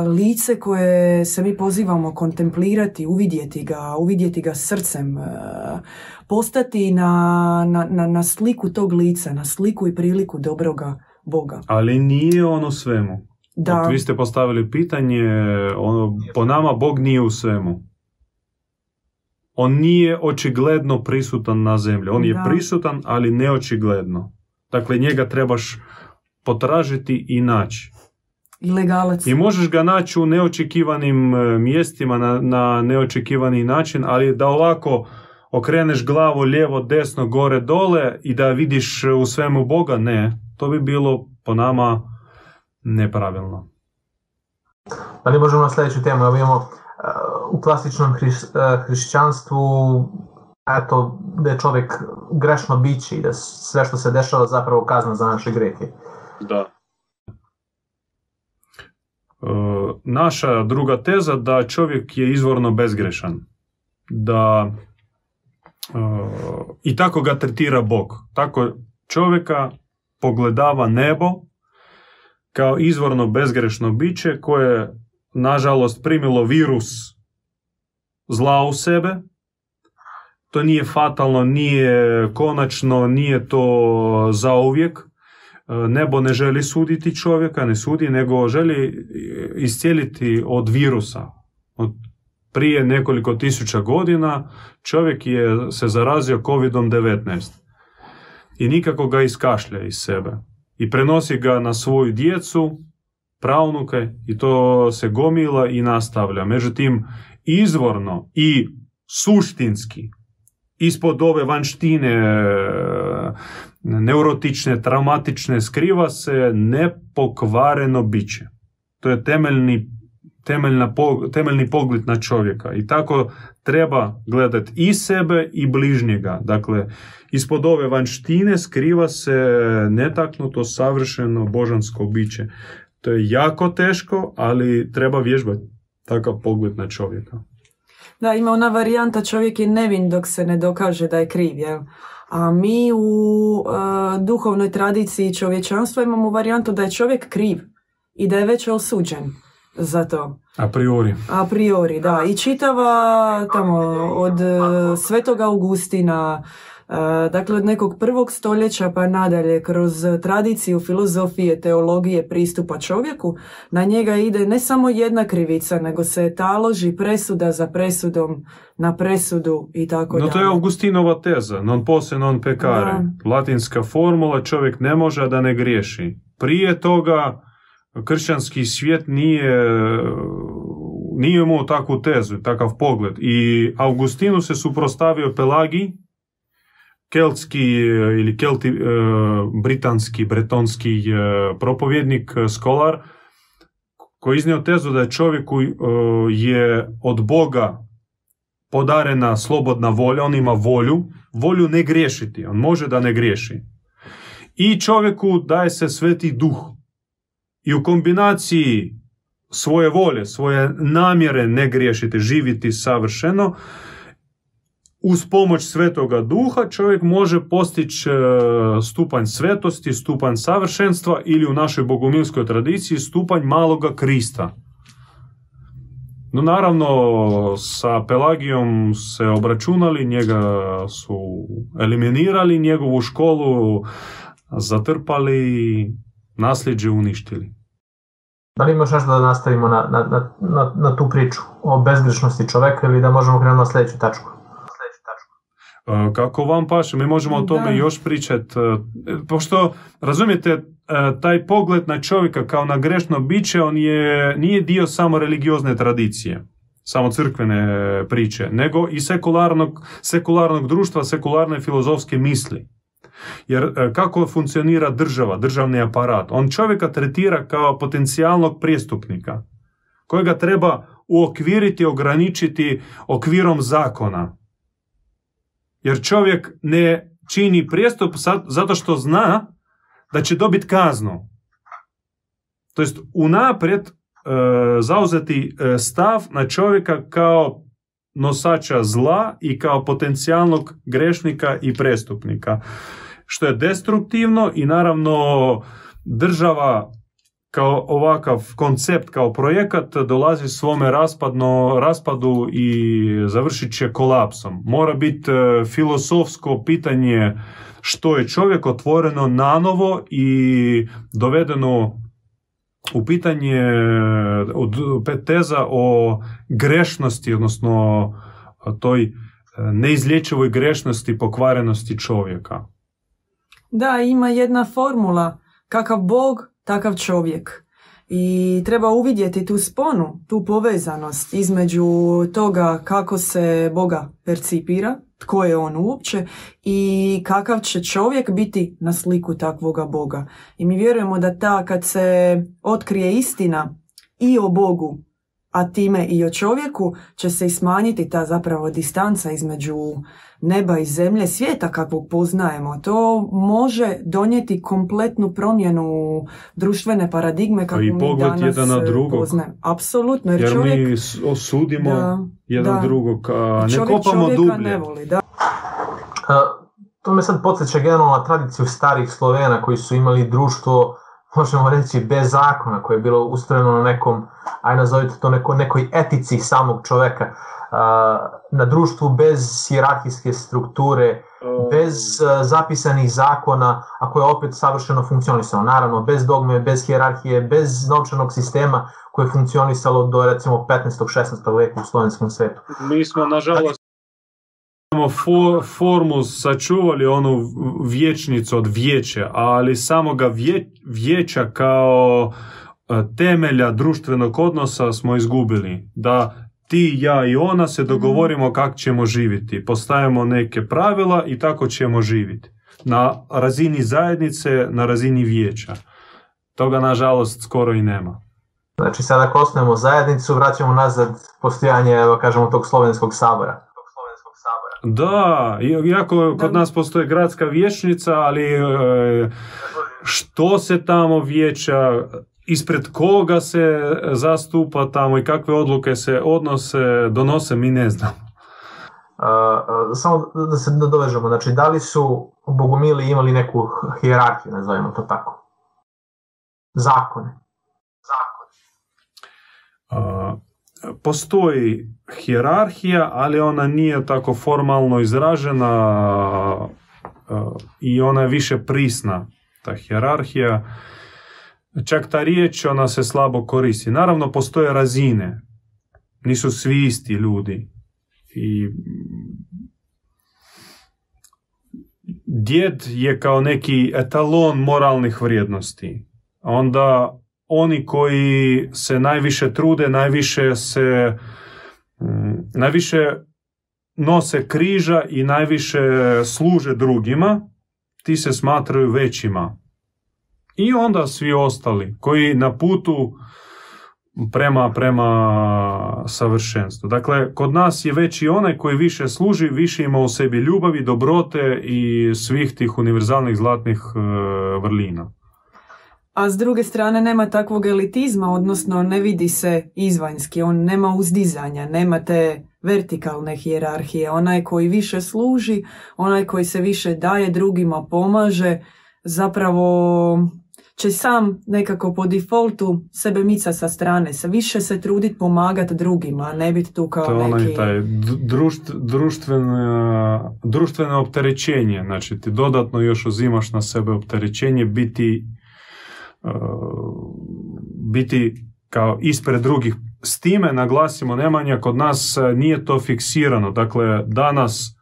lice koje se mi pozivamo kontemplirati, uvidjeti ga, uvidjeti ga srcem, e, postati na, na, na, na sliku tog lica, na sliku i priliku dobroga Boga. Ali nije on u svemu. Da, Dok vi ste postavili pitanje, ono, po nama Bog nije u svemu. On nije očigledno prisutan na zemlji. On je Da. prisutan, ali neočigledno. Dakle, njega trebaš potražiti i naći. ilegalac. I možeš ga naći u neočekivanim e, mjestima na, na neočekivani način, ali da ovako okreneš glavu lijevo, desno, gore, dole i da vidiš u svemu Boga, ne. To bi bilo po nama nepravilno. Da li možemo na sljedeću temu? Imamo u klasičnom hriš- uh, hrišćanstvu eto, da je čovjek grešno biće i da sve što se dešava zapravo kazna za naše grehe. Da. E, naša druga teza da čovjek je izvorno bezgrešan. Da e, i tako ga tretira Bog. Tako čovjeka pogledava nebo kao izvorno bezgrešno biće koje nažalost primilo virus zla u sebe. To nije fatalno, nije konačno, nije to zauvijek. E, nebo ne želi suditi čovjeka, ne sudi, nego želi iscijeliti od virusa. Od prije nekoliko tisuća godina čovjek je se zarazio COVID-19 i nikako ga iskašlja iz sebe. I prenosi ga na svoju djecu, pravnuke i to se gomila i nastavlja. Međutim, izvorno i suštinski ispod ove vanštine neurotične, traumatične, skriva se nepokvareno biće. To je temeljni, temeljna, temeljni pogled na čovjeka. I tako treba gledati i sebe i bližnjega. Dakle, ispod ove vanštine skriva se netaknuto, savršeno božansko biće. To je jako teško, ali treba vježbati takav pogled na čovjeka. Da, ima ona varijanta čovjek je nevin dok se ne dokaže da je kriv, jel? A mi u e, duhovnoj tradiciji čovječanstva imamo varijantu da je čovjek kriv i da je već osuđen za to. A priori. A priori, da. I čitava tamo od e, Svetoga Augustina, dakle, od nekog prvog stoljeća pa nadalje, kroz tradiciju filozofije, teologije, pristupa čovjeku, na njega ide ne samo jedna krivica, nego se taloži presuda za presudom na presudu i tako No to je Augustinova teza, non posse non pecare. Latinska formula, čovjek ne može da ne griješi. Prije toga kršćanski svijet nije nije imao takvu tezu, takav pogled. I Augustinu se suprostavio Pelagi, keltski e, ili kelti, e, britanski, bretonski e, propovjednik, skolar, koji iznio tezu da je čovjeku je od Boga podarena slobodna volja, on ima volju, volju ne griješiti, on može da ne griješi. I čovjeku daje se sveti duh. I u kombinaciji svoje volje, svoje namjere ne griješiti, živiti savršeno, uz pomoć svetoga duha čovjek može postići e, stupanj svetosti, stupanj savršenstva ili u našoj bogumilskoj tradiciji stupanj maloga Krista. No naravno sa Pelagijom se obračunali, njega su eliminirali, njegovu školu zatrpali, nasljeđe uništili. Da li imaš nešto da nastavimo na, na, na, na tu priču o bezgrešnosti čoveka ili da možemo krenuti na sljedeću tačku? E, kako vam paše, mi možemo o tome još pričati, e, pošto, razumijete, e, taj pogled na čovjeka kao na grešno biće, on je, nije dio samo religiozne tradicije, samo crkvene priče, nego i sekularnog, sekularnog društva, sekularne filozofske misli. Jer kako funkcionira država, državni aparat? On čovjeka tretira kao potencijalnog prijestupnika, kojega treba uokviriti, ograničiti okvirom zakona jer čovjek ne čini prijestup zato što zna da će dobiti kaznu. To jest unaprijed e, zauzeti e, stav na čovjeka kao nosača zla i kao potencijalnog grešnika i prestupnika. Što je destruktivno i naravno država kao ovakav koncept, kao projekat dolazi svome raspadno, raspadu i završit će kolapsom. Mora biti e, filosofsko pitanje što je čovjek otvoreno nanovo i dovedeno u pitanje od teza o grešnosti, odnosno toj e, neizlječivoj grešnosti pokvarenosti čovjeka. Da, ima jedna formula. Kakav Bog, takav čovjek. I treba uvidjeti tu sponu, tu povezanost između toga kako se Boga percipira, tko je on uopće i kakav će čovjek biti na sliku takvoga Boga. I mi vjerujemo da ta kad se otkrije istina i o Bogu a time i o čovjeku će se i smanjiti ta zapravo distanca između neba i zemlje, svijeta kakvog poznajemo. To može donijeti kompletnu promjenu društvene paradigme kako i mi pogled danas jedan na e, drugog. Apsolutno, jer, Jer čovjek... mi osudimo Da, jedan da. drugog, a ne čovjek kopamo čovjeka dublje. ne voli, da. Uh, to me sad podsjeća generalno na tradiciju starih Slovena koji su imali društvo, možemo reći, bez zakona, koje je bilo ustrojeno na nekom, aj nazovite to neko, nekoj etici samog čoveka, na društvu bez hijerarhijske strukture, bez uh, zapisanih zakona, a koje je opet savršeno funkcionisalo. Naravno, bez dogme, bez hijerarhije, bez novčanog sistema koje je funkcionisalo do recimo 15. 16. veka u slovenskom svetu. Mi smo, nažalost, samo fo- formu sačuvali onu vječnicu od vijeća, ali samoga vje, vijeća kao e, temelja društvenog odnosa smo izgubili. Da ti, ja i ona se dogovorimo kako ćemo živjeti. Postavimo neke pravila i tako ćemo živjeti. Na razini zajednice, na razini vijeća. Toga, nažalost, skoro i nema. Znači sad ako osnujemo zajednicu, vraćamo nazad postojanje, evo kažemo, tog slovenskog sabora. Da, iako kod nas postoji gradska vijećnica, ali e, što se tamo vijeća, ispred koga se zastupa tamo i kakve odluke se odnose, donose, mi ne znamo. Uh, uh, samo da se nadovežemo, znači da li su bogumili imali neku hijerarhiju, nazovimo to tako? Zakone. Zakone. A, Postoji hijerarhija, ali ona nije tako formalno izražena i ona je više prisna, ta hijerarhija. Čak ta riječ, ona se slabo koristi. Naravno, postoje razine. Nisu svi isti ljudi. I djed je kao neki etalon moralnih vrijednosti. Onda oni koji se najviše trude, najviše se mm, najviše nose križa i najviše služe drugima, ti se smatraju većima. I onda svi ostali koji na putu prema, prema savršenstvu. Dakle, kod nas je veći onaj koji više služi, više ima u sebi ljubavi, dobrote i svih tih univerzalnih zlatnih e, vrlina. A s druge strane nema takvog elitizma, odnosno ne vidi se izvanjski, on nema uzdizanja, nema te vertikalne hijerarhije. Onaj koji više služi, onaj koji se više daje drugima, pomaže, zapravo će sam nekako po defaultu sebe mica sa strane, se više se trudit pomagat drugima, a ne biti tu kao To je onaj neki... taj d- društ, društveno, društveno opterećenje, znači ti dodatno još uzimaš na sebe opterećenje biti biti kao ispred drugih. S time naglasimo Nemanja, kod nas uh, nije to fiksirano. Dakle, danas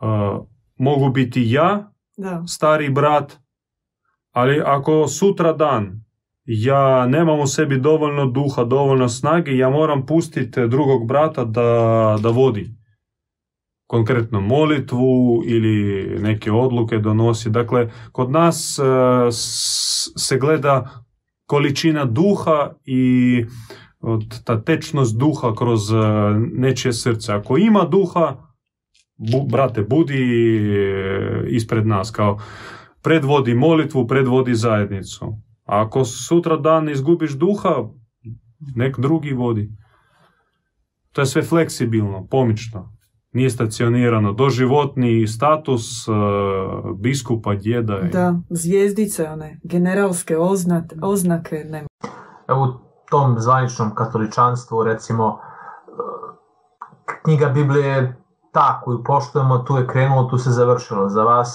uh, mogu biti ja, Da, stari brat, ali ako sutra dan ja nemam u sebi dovoljno duha, dovoljno snage, ja moram pustiti drugog brata da, da vodi konkretno molitvu ili neke odluke donosi. Dakle, kod nas e, se gleda količina duha i ta tečnost duha kroz e, nečije srce. Ako ima duha, bu, brate, budi e, ispred nas, kao predvodi molitvu, predvodi zajednicu. A ako sutra dan izgubiš duha, nek drugi vodi. To je sve fleksibilno, pomično. Nije stacionirano. Doživotni status e, biskupa, djeda. i- da, zvijezdice, one generalske oznat, oznake nema. Evo u tom zvaničnom katoličanstvu, recimo, e, knjiga Biblije je ta koju poštujemo, tu je krenulo, tu se završilo. Za vas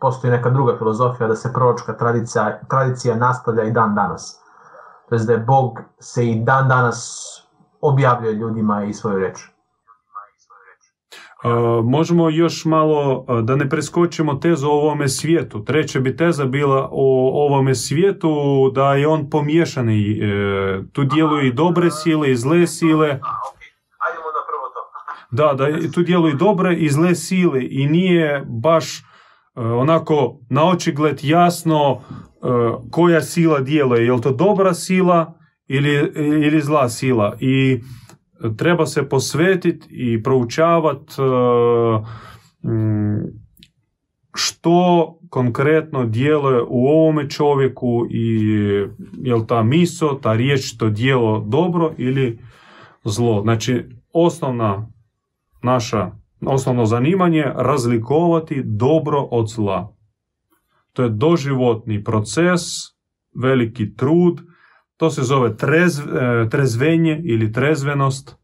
postoji neka druga filozofija da se proročka tradicija, tradicija nastavlja i dan danas. To jest da je Bog se i dan danas objavljuje ljudima i svoju reč. Možemo još malo, da ne preskočimo tezu o ovome svijetu. Treća bi teza bila o ovome svijetu, da je on pomiješani. e, tu djeluju i dobre sile i zle sile. Da, da tu djeluju i dobre i zle sile i nije baš e, onako na očigled jasno e, koja sila djeluje. Je li to dobra sila ili, ili zla sila i treba se posvetiti i proučavati što konkretno djeluje u ovome čovjeku i jel ta miso, ta riječ, to dijelo dobro ili zlo. Znači, osnovna naša, osnovno zanimanje razlikovati dobro od zla. To je doživotni proces, veliki trud, to se zove trez, e, trezvenje ili trezvenost.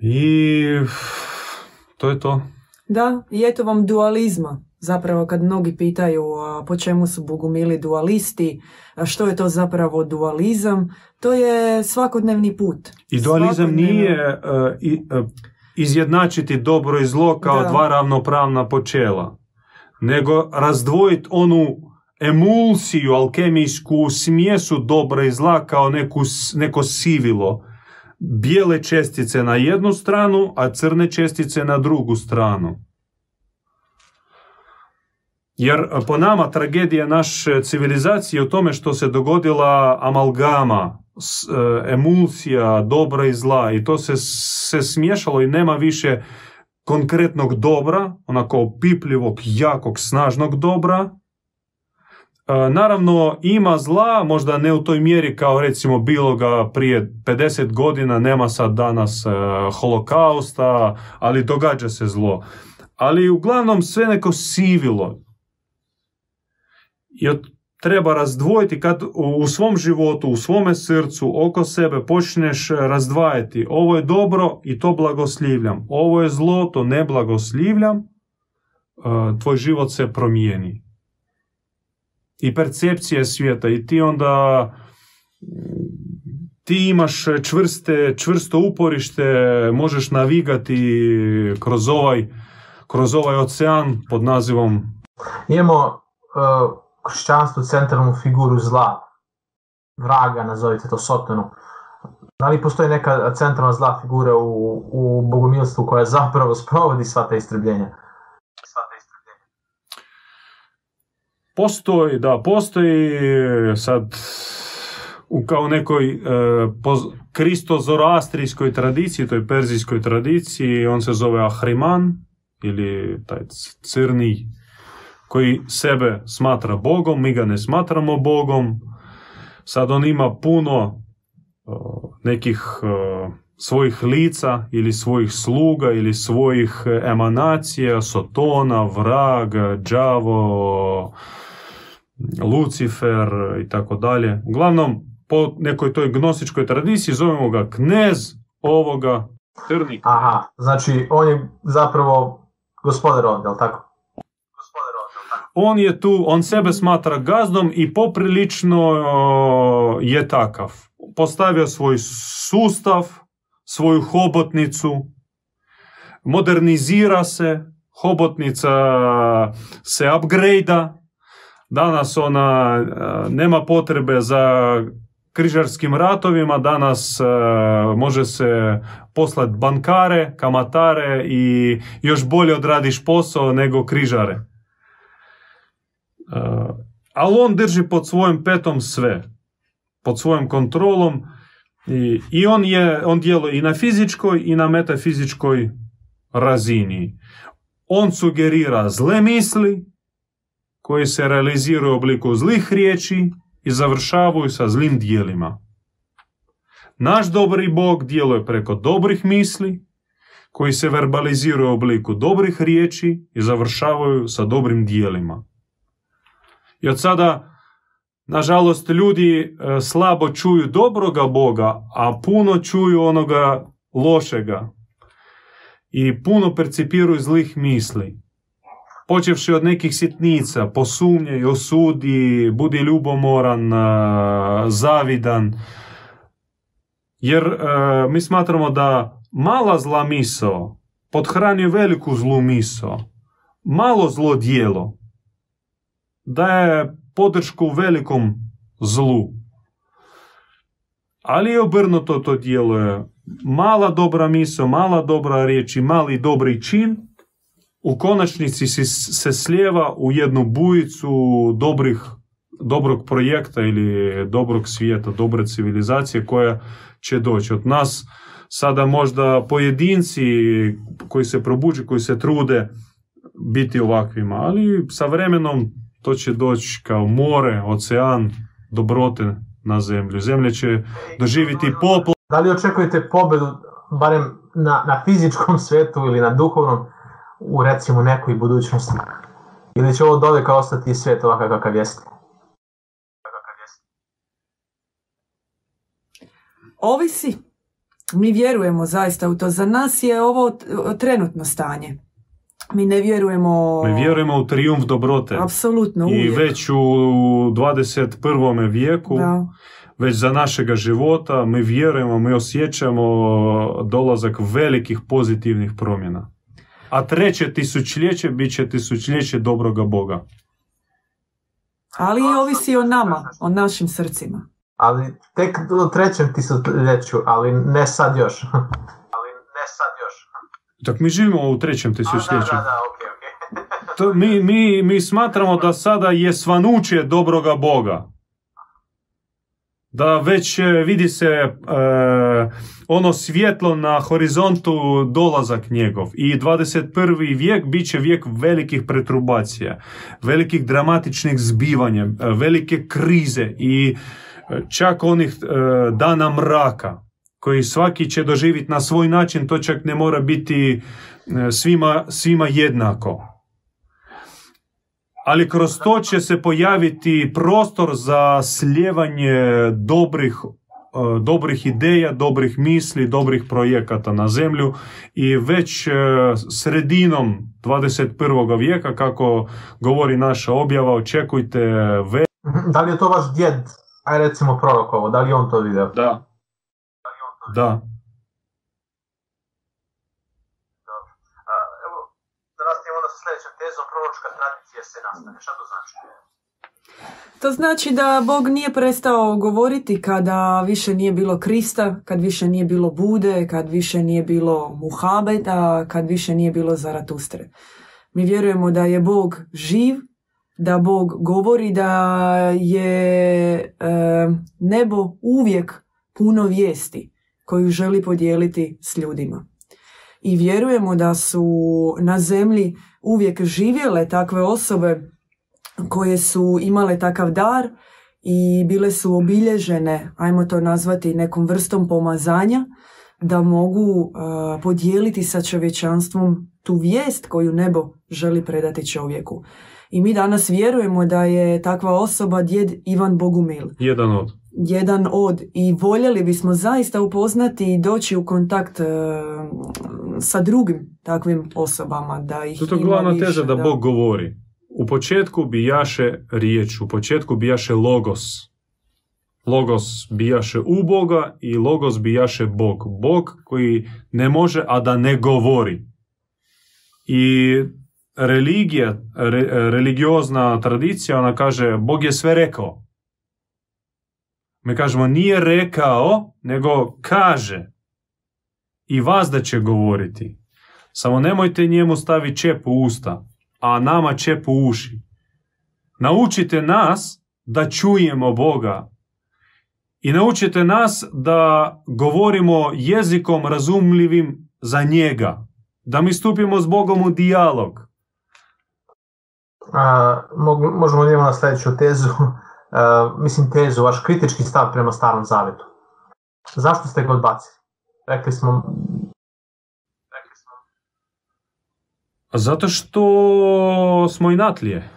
I to je to. Da, i eto vam dualizma. Zapravo kad mnogi pitaju po čemu su bogumili dualisti, što je to zapravo dualizam, to je svakodnevni put. I dualizam nije uh, izjednačiti dobro i zlo kao dva ravnopravna počela, nego razdvojiti onu emulsiju, alkemijsku smjesu dobra i zla kao neku, neko sivilo. Bijele čestice na jednu stranu, a crne čestice na drugu stranu. Jer po nama tragedija naše civilizacije u tome što se dogodila amalgama, e, emulsija dobra i zla i to se, se smješalo i nema više konkretnog dobra, onako pipljivog, jakog, snažnog dobra. E, naravno, ima zla, možda ne u toj mjeri kao recimo bilo ga prije 50 godina, nema sad danas e, holokausta, ali događa se zlo. Ali uglavnom sve neko sivilo, jer treba razdvojiti kad u svom životu, u svome srcu, oko sebe počneš razdvajati ovo je dobro i to blagoslivljam, ovo je zlo, to ne blagoslivljam, e, tvoj život se promijeni. I percepcija svijeta i ti onda ti imaš čvrste, čvrsto uporište, možeš navigati kroz ovaj, kroz ovaj ocean pod nazivom Imamo uh kršćanstvu centralnu figuru zla, vraga, nazovite to sotonu. Da li postoji neka centralna zla figura u, u bogomilstvu koja zapravo sprovodi sva ta istrebljenja? Postoji, da, postoji sad u kao nekoj e, kristo-zoroastrijskoj tradiciji, toj perzijskoj tradiciji, on se zove Ahriman ili taj crni koji sebe smatra Bogom, mi ga ne smatramo Bogom. Sad on ima puno nekih svojih lica ili svojih sluga ili svojih emanacija, Sotona, Vrag, Đavo, Lucifer i tako dalje. Uglavnom, po nekoj toj gnosičkoj tradiciji zovemo ga knez ovoga trnika. Aha, znači on je zapravo gospodar ovdje, jel tako? on je tu, on sebe smatra gazdom i poprilično je takav. Postavio svoj sustav, svoju hobotnicu, modernizira se, hobotnica se upgrade danas ona nema potrebe za križarskim ratovima, danas može se poslati bankare, kamatare i još bolje odradiš posao nego križare. Uh, ali on drži pod svojim petom sve. Pod svojom kontrolom i, i on, je, on djeluje i na fizičkoj i na metafizičkoj razini. On sugerira zle misli koji se realiziraju u obliku zlih riječi i završavaju sa zlim dijelima. Naš dobri Bog djeluje preko dobrih misli koji se verbaliziraju u obliku dobrih riječi i završavaju sa dobrim dijelima. I od sada, nažalost, ljudi e, slabo čuju dobroga Boga, a puno čuju onoga lošega. I puno percipiraju zlih misli. Počevši od nekih sitnica, posumnje osudi, budi ljubomoran, zavidan. Jer e, mi smatramo da mala zla misao podhranjuje veliku zlu misao. Malo zlo dijelo daje podršku velikom zlu. Ali je obrnuto to djeluje. Mala dobra misao, mala dobra riječ i mali dobri čin u konačnici se slijeva u jednu bujicu dobrih dobrog projekta ili dobrog svijeta, dobre civilizacije koja će doći. Od nas sada možda pojedinci koji se probuđu, koji se trude biti ovakvima, ali sa vremenom to će doći kao more, ocean, dobrote na zemlju. Zemlja će doživjeti popla. Da li očekujete pobedu, barem na, na fizičkom svetu ili na duhovnom, u recimo nekoj budućnosti? Ili će ovo doveka ostati svijet ovakav kakav jeste? Ovisi. Mi vjerujemo zaista u to. Za nas je ovo trenutno stanje. Mi ne vjerujemo... Mi vjerujemo u trijumf dobrote. Apsolutno, I već u 21. vijeku, Da. već za našega života, mi vjerujemo, mi osjećamo dolazak velikih pozitivnih promjena. A treće tisućljeće bit će tisućljeće dobroga Boga. Ali i ovisi o nama, o našim srcima. Ali tek u trećem tisućljeću, ali ne sad još. ali ne sad još. Tak mi živimo u trećem da, tisućljeću. da, da, okej, okej. To mi, mi, mi smatramo da sada je svanuće dobroga Boga. Da već e, vidi se e, ono svjetlo na horizontu dolazak njegov. I 21. vijek bit će vijek velikih pretrubacija, velikih dramatičnih zbivanja, e, velike krize i e, čak onih e, dana mraka koji svaki će doživjeti na svoj način, to čak ne mora biti svima, svima jednako ali kroz to će se pojaviti prostor za sljevanje dobrih, e, dobrih ideja, dobrih misli, dobrih projekata na zemlju i već e, sredinom 21. vijeka, kako govori naša objava, očekujte ve... Da li je to vaš djed, aj recimo prorokovo, da li on to vidio? Da. Da. Evo, da nastavimo onda sa sljedećom tezom, proročka tradicija se nastavlja. Šta to znači? To znači da Bog nije prestao govoriti kada više nije bilo Krista, kad više nije bilo Bude, kad više nije bilo Muhabeda, kad više nije bilo Zaratustre. Mi vjerujemo da je Bog živ, da Bog govori, da je e, nebo uvijek puno vijesti koju želi podijeliti s ljudima. I vjerujemo da su na zemlji uvijek živjele takve osobe koje su imale takav dar i bile su obilježene, ajmo to nazvati nekom vrstom pomazanja, da mogu uh, podijeliti sa čovječanstvom tu vijest koju nebo želi predati čovjeku. I mi danas vjerujemo da je takva osoba djed Ivan Bogumil. Jedan od. Jedan od i voljeli bismo zaista upoznati i doći u kontakt uh, sa drugim takvim osobama. Da ih To je glavna više, teza da Bog govori. U početku bijaše riječ, u početku bijaše logos. Logos bijaše u Boga i logos bijaše Bog. Bog koji ne može, a da ne govori. I religija, re- religiozna tradicija, ona kaže, Bog je sve rekao. Mi kažemo, nije rekao, nego kaže. I vas da će govoriti. Samo nemojte njemu staviti čep u usta, a nama čep u uši. Naučite nas da čujemo Boga i naučite nas da govorimo jezikom razumljivim za njega. Da mi stupimo s Bogom u dijalog. A, možemo idemo na sljedeću tezu. A, mislim tezu, vaš kritički stav prema starom zavetu. Zašto ste ga odbacili? Rekli smo... Zato što smo inatlije.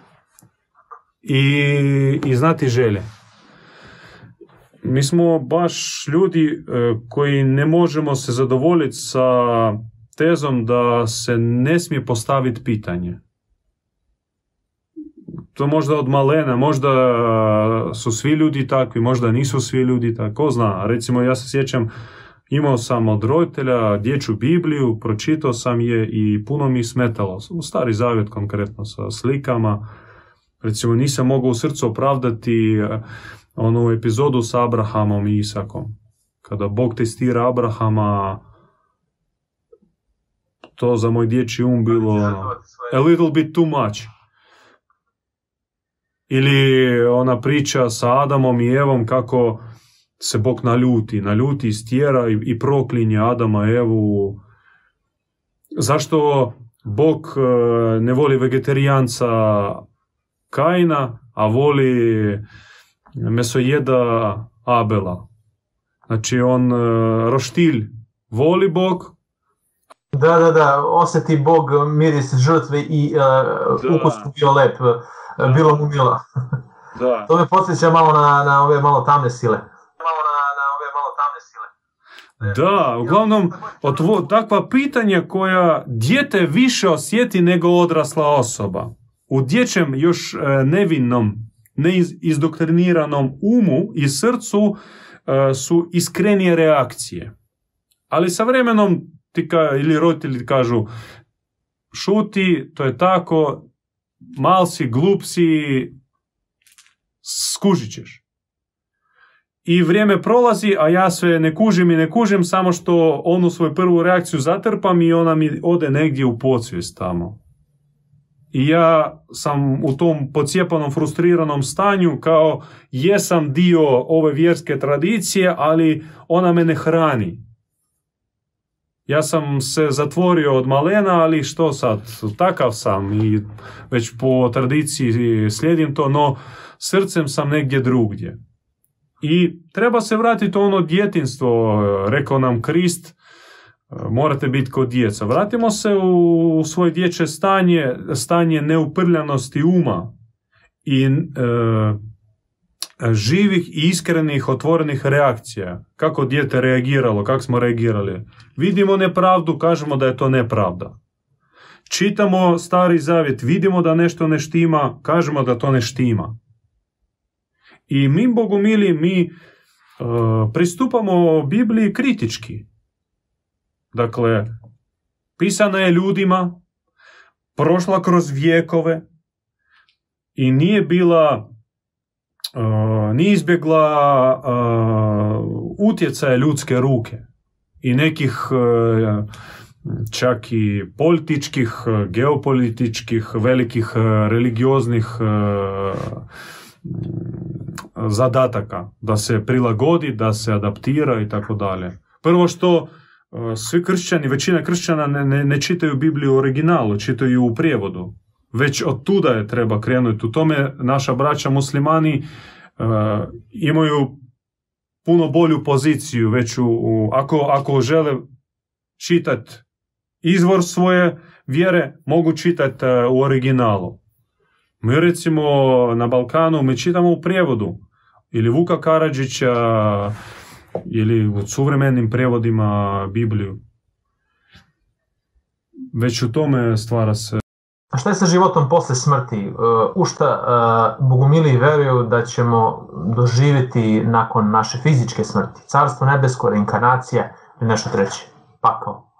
I, i znati želje. Mi smo baš ljudi e, koji ne možemo se zadovoljiti sa tezom da se ne smije postaviti pitanje. To možda od malena, možda su svi ljudi takvi, možda nisu svi ljudi takvi, ko zna. Recimo ja se sjećam, imao sam od roditelja dječju Bibliju, pročitao sam je i puno mi smetalo. U stari zavjet konkretno sa slikama. Recimo nisam mogao u srcu opravdati onu epizodu sa Abrahamom i Isakom. Kada Bog testira Abrahama, to za moj dječji um bilo ono, a little bit too much. Ili ona priča sa Adamom i Evom kako se Bog naljuti, naljuti, stjera i, i proklinje Adama i Evu. Zašto Bog e, ne voli vegetarijanca Kaina, a voli mesojeda Abela? Znači on e, roštilj voli Bog, Da, da, da, osjeti Bog miris žrtve i uh, ukus bio lep, bilo mu milo. da. To me podsjeća malo na, na ove malo tamne sile. Malo na, na ove malo tamne sile. Da, uglavnom, otvo, takva pitanja koja dijete više osjeti nego odrasla osoba. U dječjem još e, nevinnom, neizdokriniranom umu i srcu e, su iskrenije reakcije. Ali sa vremenom ti ka, ili roditelji kažu šuti, to je tako, mal si, glup si, skužit ćeš. I vrijeme prolazi, a ja sve ne kužim i ne kužim, samo što onu svoju prvu reakciju zatrpam i ona mi ode negdje u podsvijest tamo. I ja sam u tom pocijepanom, frustriranom stanju kao jesam dio ove vjerske tradicije, ali ona me ne hrani. Ja sam se zatvorio od malena, ali što sad, takav sam i već po tradiciji slijedim to, no srcem sam negdje drugdje. I treba se vratiti ono djetinstvo, rekao nam Krist, morate biti kod djeca. Vratimo se u svoje dječje stanje, stanje neuprljanosti uma i e, živih i iskrenih otvorenih reakcija. Kako dijete reagiralo, kako smo reagirali. Vidimo nepravdu, kažemo da je to nepravda. Čitamo stari zavjet, vidimo da nešto ne štima, kažemo da to ne štima. I mi, bogumili, mi uh, pristupamo Bibliji kritički. Dakle, pisana je ljudima, prošla kroz vijekove i nije bila nije izbjegla utjecaje ljudske ruke i nekih čak i političkih, geopolitičkih, velikih religioznih zadataka da se prilagodi, da se adaptira i tako dalje. Prvo što svi kršćani, većina kršćana ne, ne, ne čitaju Bibliju u originalu, čitaju u prijevodu. Već od tuda je treba krenuti. U tome naša braća muslimani uh, imaju puno bolju poziciju. Već u, u, ako, ako žele čitati izvor svoje vjere, mogu čitati uh, u originalu. Mi recimo na Balkanu mi čitamo u prijevodu. Ili Vuka Karadžića, ili u suvremenim prijevodima Bibliju. Već u tome stvara se A šta je sa životom posle smrti? U šta uh, bogumili veruju da ćemo doživjeti nakon naše fizičke smrti? Carstvo nebesko, reinkarnacija ili nešto treće? Pakao.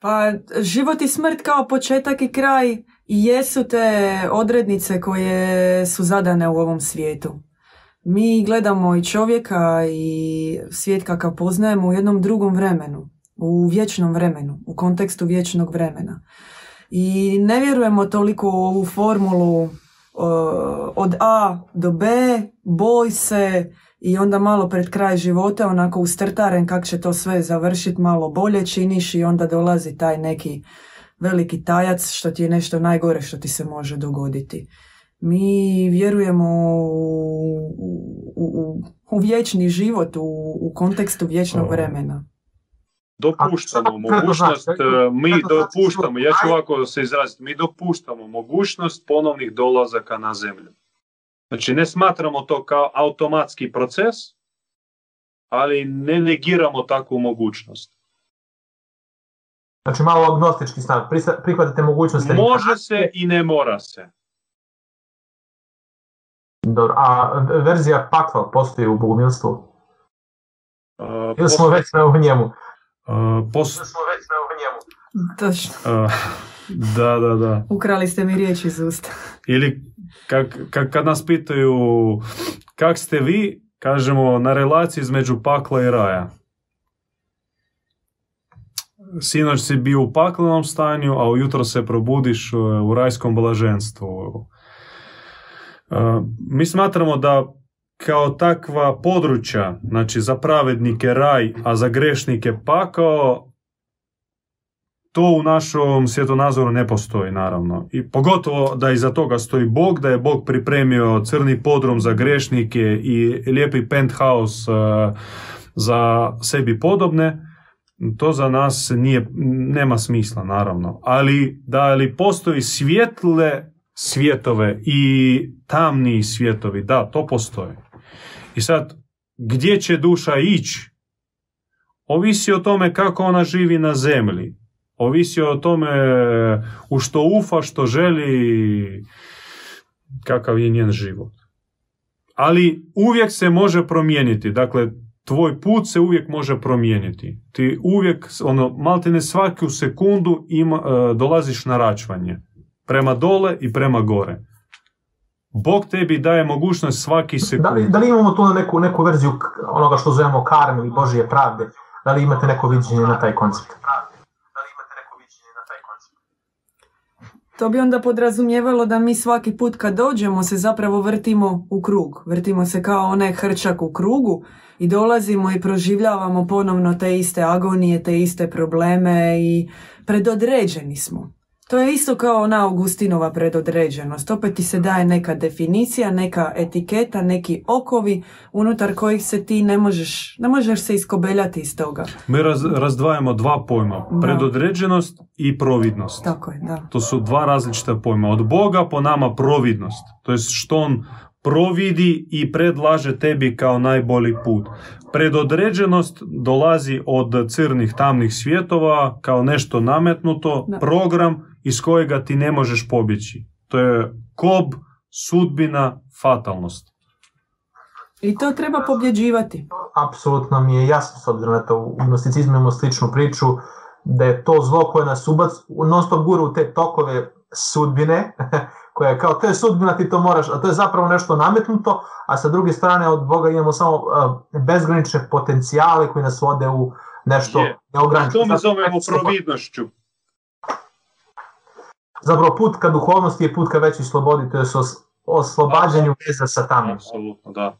Pa život i smrt kao početak i kraj jesu te odrednice koje su zadane u ovom svijetu. Mi gledamo i čovjeka i svijet kakav poznajemo u jednom drugom vremenu u vječnom vremenu, u kontekstu vječnog vremena. I ne vjerujemo toliko u ovu formulu uh, od A do B, boj se i onda malo pred kraj života onako ustrtaren kako će to sve završiti, malo bolje činiš i onda dolazi taj neki veliki tajac što ti je nešto najgore što ti se može dogoditi. Mi vjerujemo u, u, u vječni život, u, u kontekstu vječnog vremena dopuštamo mogućnost, mi dopuštamo, ja ću ovako se izraziti, mi dopuštamo mogućnost ponovnih dolazaka na zemlju. Znači ne smatramo to kao automatski proces, ali ne negiramo takvu mogućnost. Znači malo agnostički stav, prihvatite mogućnost... Može se i ne mora se. Dobro, a verzija pakla postoji u bogumilstvu? Uh, Ili smo već u njemu? Uh, pos... Da smo već na njemu. Točno. Uh, da, da, da. Ukrali ste mi riječ iz usta. Ili kak, kak, kad nas pitaju kak ste vi, kažemo na relaciji između pakla i raja. sinoć si bio u paklenom stanju, a ujutro se probudiš e, u rajskom blaženstvu. E, mi smatramo da kao takva područja, znači za pravednike raj, a za grešnike pakao, to u našom svjetonazoru ne postoji, naravno. I pogotovo da iza toga stoji Bog, da je Bog pripremio crni podrum za grešnike i lijepi penthouse za sebi podobne, to za nas nije, nema smisla, naravno. Ali da li postoji svjetle svjetove i tamni svjetovi, da, to postoji. I sad, gdje će duša ići? Ovisi o tome kako ona živi na zemlji Ovisi o tome u što ufa, što želi, kakav je njen život. Ali uvijek se može promijeniti. Dakle, tvoj put se uvijek može promijeniti. Ti uvijek, ono, maltene svaku sekundu ima, e, dolaziš na račvanje. Prema dole i prema gore. Bog tebi daje mogućnost svaki sekund. Da li, da li imamo tu neku, neku verziju onoga što zovemo karme ili Božije pravde? Da li imate neko viđenje na taj koncept? To bi onda podrazumijevalo da mi svaki put kad dođemo se zapravo vrtimo u krug. Vrtimo se kao onaj hrčak u krugu i dolazimo i proživljavamo ponovno te iste agonije, te iste probleme i predodređeni smo. To je isto kao ona Augustinova predodređenost. Opet ti se daje neka definicija, neka etiketa, neki okovi unutar kojih se ti ne možeš, ne možeš se iskobeljati iz toga. Mi razdvajamo dva pojma, predodređenost i providnost. Tako je, da. To su dva različita pojma. Od Boga po nama providnost. To je što on providi i predlaže tebi kao najbolji put. Predodređenost dolazi od crnih tamnih svjetova kao nešto nametnuto, program iz kojega ti ne možeš pobjeći. To je kob, sudbina, fatalnost. I to treba pobjeđivati. Apsolutno mi je jasno, s obzirom na to u gnosticizmu imamo sličnu priču, da je to zlo koje nas ubac, non stop gura u te tokove sudbine, koja je kao, to je sudbina, ti to moraš, a to je zapravo nešto nametnuto, a sa druge strane od Boga imamo samo bezgranične potencijale koji nas vode u nešto neograničeno. To mi zovemo providnošću zapravo put ka duhovnosti je put ka većoj slobodi, to je oslobađanju veza sa tamnim. Apsolutno, da.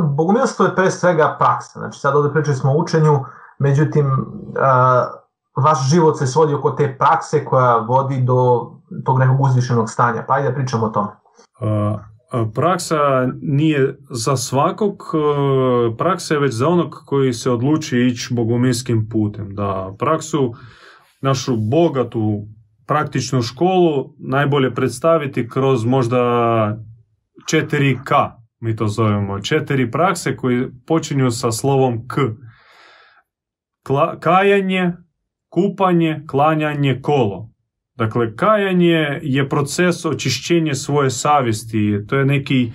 Bogumilstvo je pre svega praksa, znači sad ovdje pričali smo o učenju, međutim, vaš život se svodi oko te prakse koja vodi do tog nekog uzvišenog stanja, pa ajde da pričamo o tome. Praksa nije za svakog, praksa je već za onog koji se odluči ići bogumilskim putem. Da, praksu, našu bogatu praktičnu školu najbolje predstaviti kroz možda 4K, mi to zovemo. Četiri prakse koje počinju sa slovom K. kajanje, kupanje, klanjanje, kolo. Dakle, kajanje je proces očišćenja svoje savjesti. To je neki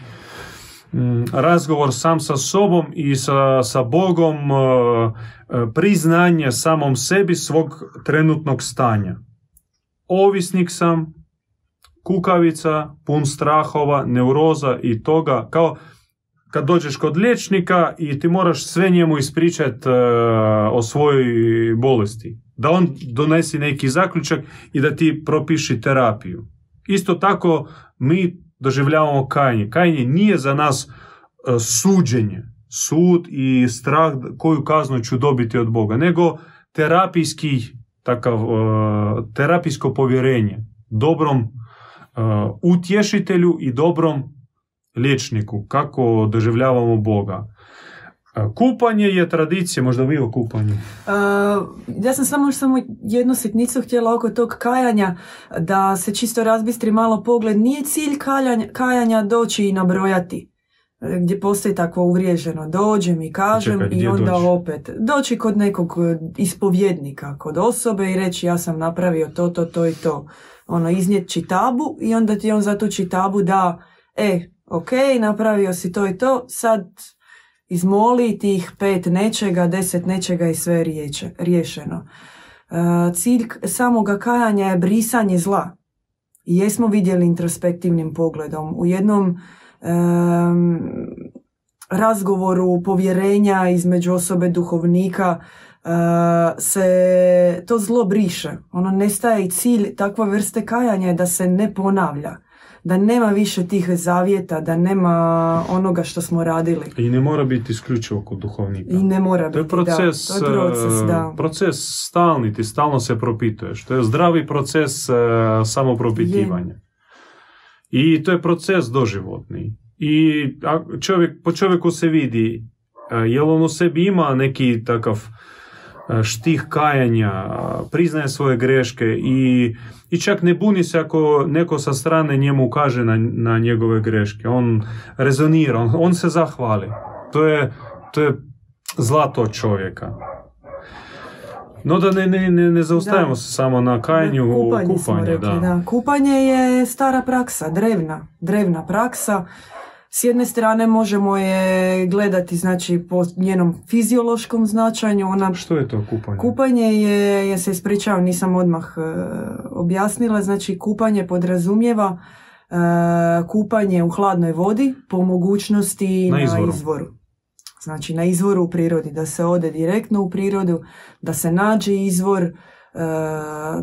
mm, razgovor sam sa sobom i sa, sa Bogom, e, e, priznanje samom sebi svog trenutnog stanja ovisnik sam, kukavica, pun strahova, neuroza i toga, kao kad dođeš kod liječnika i ti moraš sve njemu ispričati e, o svojoj bolesti. Da on donesi neki zaključak i da ti propiši terapiju. Isto tako mi doživljavamo kajanje. Kajanje nije za nas uh, suđenje, sud i strah koju kaznu ću dobiti od Boga, nego terapijski takav uh, terapijsko povjerenje dobrom uh, utješitelju i dobrom liječniku, kako doživljavamo Boga. Uh, kupanje je tradicija, možda vi o kupanju. ja sam samo, samo jednu sitnicu htjela oko tog kajanja, da se čisto razbistri malo pogled. Nije cilj kajanja, kajanja doći i nabrojati gdje postoji takvo uvriježeno. Dođem i kažem i onda opet. Doći kod nekog e, ispovjednika, kod osobe i reći ja sam napravio to, to, to i to. Ono, iznijet čitabu i onda ti on za tu čitabu da, e, ok, napravio si to i to, sad izmoli tih pet nečega, deset nečega i sve riječe, riješeno. E, cilj samoga kajanja je brisanje zla. I jesmo vidjeli introspektivnim pogledom. U jednom razgovoru povjerenja između osobe duhovnika se to zlo briše. Ono nestaje i cilj takva vrste kajanja je da se ne ponavlja da nema više tih zavjeta, da nema onoga što smo radili. I ne mora biti isključivo kod duhovnika. I ne mora to je biti, proces, da. To je proces, e, da. proces stalni, ti stalno se propituješ. To je zdravi proces e, samopropitivanja. I to je proces doživotni. I čovjek, po čovjeku se vidi, e, jel on u sebi ima neki takav štih kajanja, priznaje svoje greške i, i čak ne buni se ako neko sa strane njemu kaže na, na njegove greške. On rezonira, on, on se zahvali. To je, to je zlato čovjeka. No da ne, ne, ne, ne zaustavimo se samo na kajanju, kupanje, kupanje da. da. Kupanje je stara praksa, drevna, drevna praksa s jedne strane možemo je gledati znači po njenom fiziološkom značanju. Ona, Što je to kupanje? Kupanje je, ja se ispričavam, nisam odmah e, objasnila, znači kupanje podrazumijeva e, kupanje u hladnoj vodi po mogućnosti na izvoru. na izvoru. Znači na izvoru u prirodi, da se ode direktno u prirodu, da se nađe izvor, e,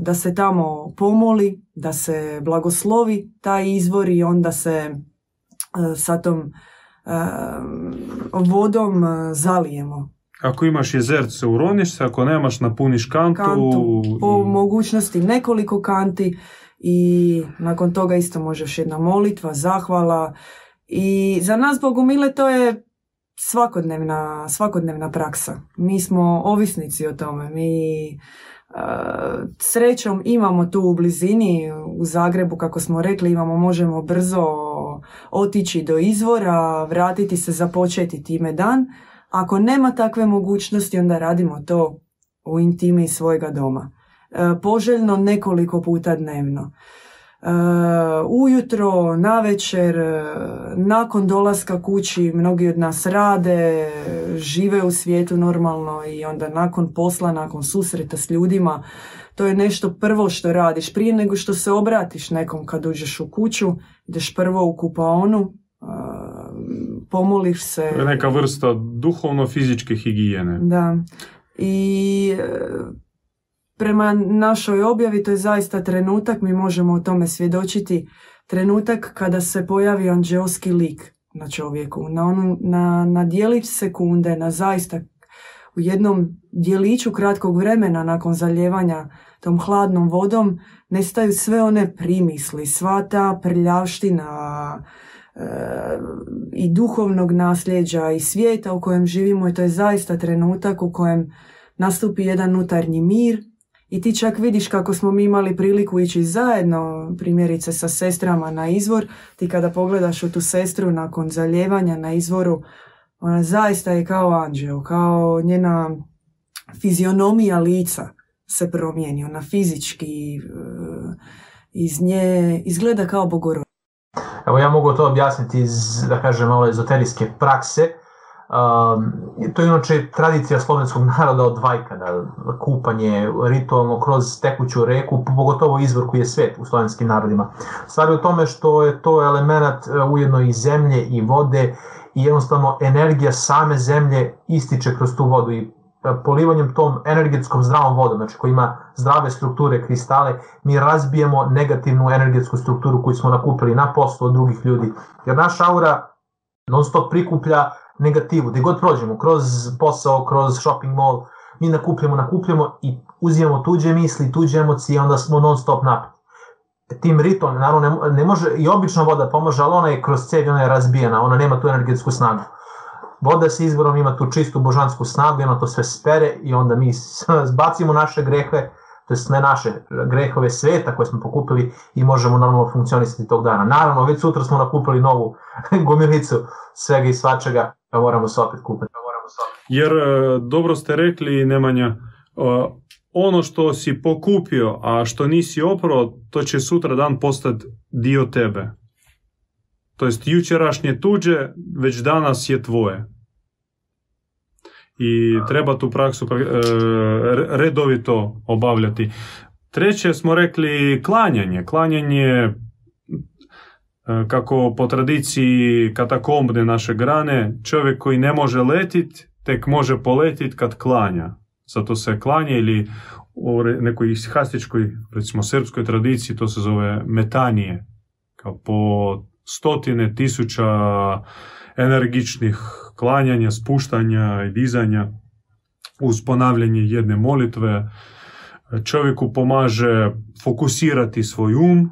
da se tamo pomoli, da se blagoslovi taj izvor i onda se E, sa tom e, vodom zalijemo. Ako imaš jezerce, uroniš se, ako nemaš, napuniš kantu. kantu po mogućnosti nekoliko kanti i nakon toga isto možeš jedna molitva, zahvala. I za nas, Bogumile, to je svakodnevna, svakodnevna praksa. Mi smo ovisnici o tome. Mi Srećom imamo tu u blizini, u Zagrebu, kako smo rekli, imamo, možemo brzo otići do izvora, vratiti se, započeti time dan. Ako nema takve mogućnosti, onda radimo to u intimi svojega doma. E, poželjno nekoliko puta dnevno. Uh, ujutro, navečer, nakon dolaska kući, mnogi od nas rade, žive u svijetu normalno i onda nakon posla, nakon susreta s ljudima, to je nešto prvo što radiš. Prije nego što se obratiš nekom kad uđeš u kuću, ideš prvo u kupaonu, uh, pomoliš se. To je neka vrsta duhovno-fizičke higijene. Da. I prema našoj objavi to je zaista trenutak, mi možemo o tome svjedočiti, trenutak kada se pojavi anđelski lik na čovjeku, na, onu, na, na dijelić sekunde, na zaista u jednom dijeliću kratkog vremena nakon zaljevanja tom hladnom vodom nestaju sve one primisli, sva ta prljavština e, i duhovnog nasljeđa i svijeta u kojem živimo i to je zaista trenutak u kojem nastupi jedan unutarnji mir i ti čak vidiš kako smo mi imali priliku ići zajedno, primjerice sa sestrama na izvor, ti kada pogledaš u tu sestru nakon zaljevanja na izvoru, ona zaista je kao anđeo, kao njena fizionomija lica se promijeni, ona fizički eh, iz nje izgleda kao bogorod. Evo ja mogu to objasniti iz, da kažem, malo ezoterijske prakse. Um, to je inače tradicija slovenskog naroda od Vajkada, kupanje ritualno kroz tekuću reku, pogotovo izvor koji je svet u slovenskim narodima. Stvar je u tome što je to element e, ujedno i zemlje i vode i jednostavno energija same zemlje ističe kroz tu vodu i e, polivanjem tom energetskom zdravom vodom, znači koja ima zdrave strukture, kristale, mi razbijemo negativnu energetsku strukturu koju smo nakupili na poslu od drugih ljudi. Jer naša aura non stop prikuplja negativu, gdje god prođemo, kroz posao, kroz shopping mall, mi nakupljamo, nakupljamo i uzimamo tuđe misli, tuđe emocije, onda smo non stop napad. Tim ritom, naravno, ne, ne može, i obična voda pomože, ali ona je kroz cevi, ona je razbijena, ona nema tu energetsku snagu. Voda sa izvorom ima tu čistu božansku snagu ona to sve spere i onda mi zbacimo naše grehe, to ne naše grehove sveta koje smo pokupili i možemo normalno funkcionisati tog dana. Naravno, već sutra smo nakupili novu gomilicu svega i svačega, pa moramo se opet kupiti. Jer e, dobro ste rekli, Nemanja, e, ono što si pokupio, a što nisi oprao, to će sutra dan postati dio tebe. To jest jučerašnje tuđe, već danas je tvoje. I treba tu praksu e, redovito obavljati. Treće smo rekli klanjanje. Klanjanje E, kako po tradiciji katakombne naše grane, čovjek koji ne može letit, tek može poletit kad klanja. Zato se klanje ili u nekoj hastičkoj, recimo srpskoj tradiciji, to se zove metanije. Kao po stotine tisuća energičnih klanjanja, spuštanja i dizanja uz ponavljanje jedne molitve. Čovjeku pomaže fokusirati svoj um.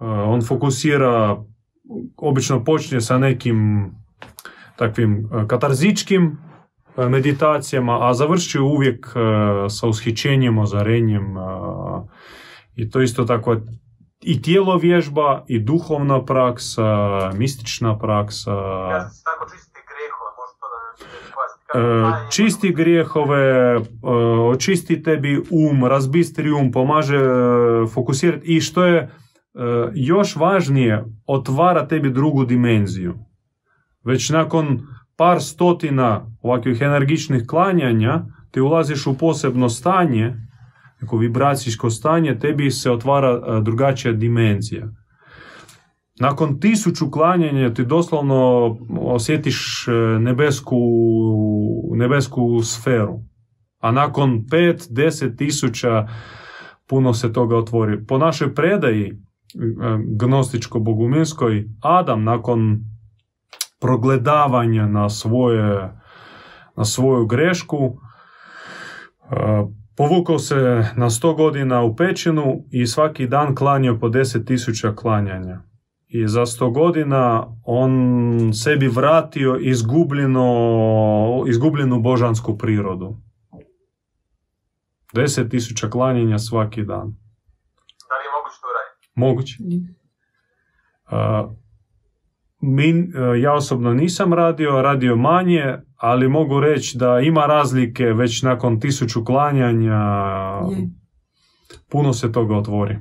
On fokusira, obično počne sa nekim takvim katarzičkim meditacijama, a završi uvijek sa ushićenjem, ozarenjem i to isto tako i tijelo vježba, i duhovna praksa, mistična praksa. Ja se tako čisti grehove, možda to da E, čisti grijehove, e, očisti tebi um, razbistri um, pomaže e, fokusirati i što je e, još važnije, otvara tebi drugu dimenziju. Već nakon par stotina ovakvih energičnih klanjanja ti ulaziš u posebno stanje, neko vibracijsko stanje, tebi se otvara e, drugačija dimenzija. Nakon tisuću klanjanja ti doslovno osjetiš e, nebesku, nebesku sferu. A nakon pet, deset tisuća puno se toga otvori. Po našoj predaji e, gnostičko-boguminskoj, Adam nakon progledavanja na, svoje, na svoju grešku povukao se na sto godina u pećinu i svaki dan klanjao po deset tisuća klanjanja. I za sto godina on sebi vratio izgubljeno, izgubljenu božansku prirodu. Deset tisuća klanjanja svaki dan. Da li je moguće to raditi? Moguće. Uh, mi, uh, ja osobno nisam radio, radio manje, ali mogu reći da ima razlike već nakon tisuću klanjanja, Je. puno se toga otvori.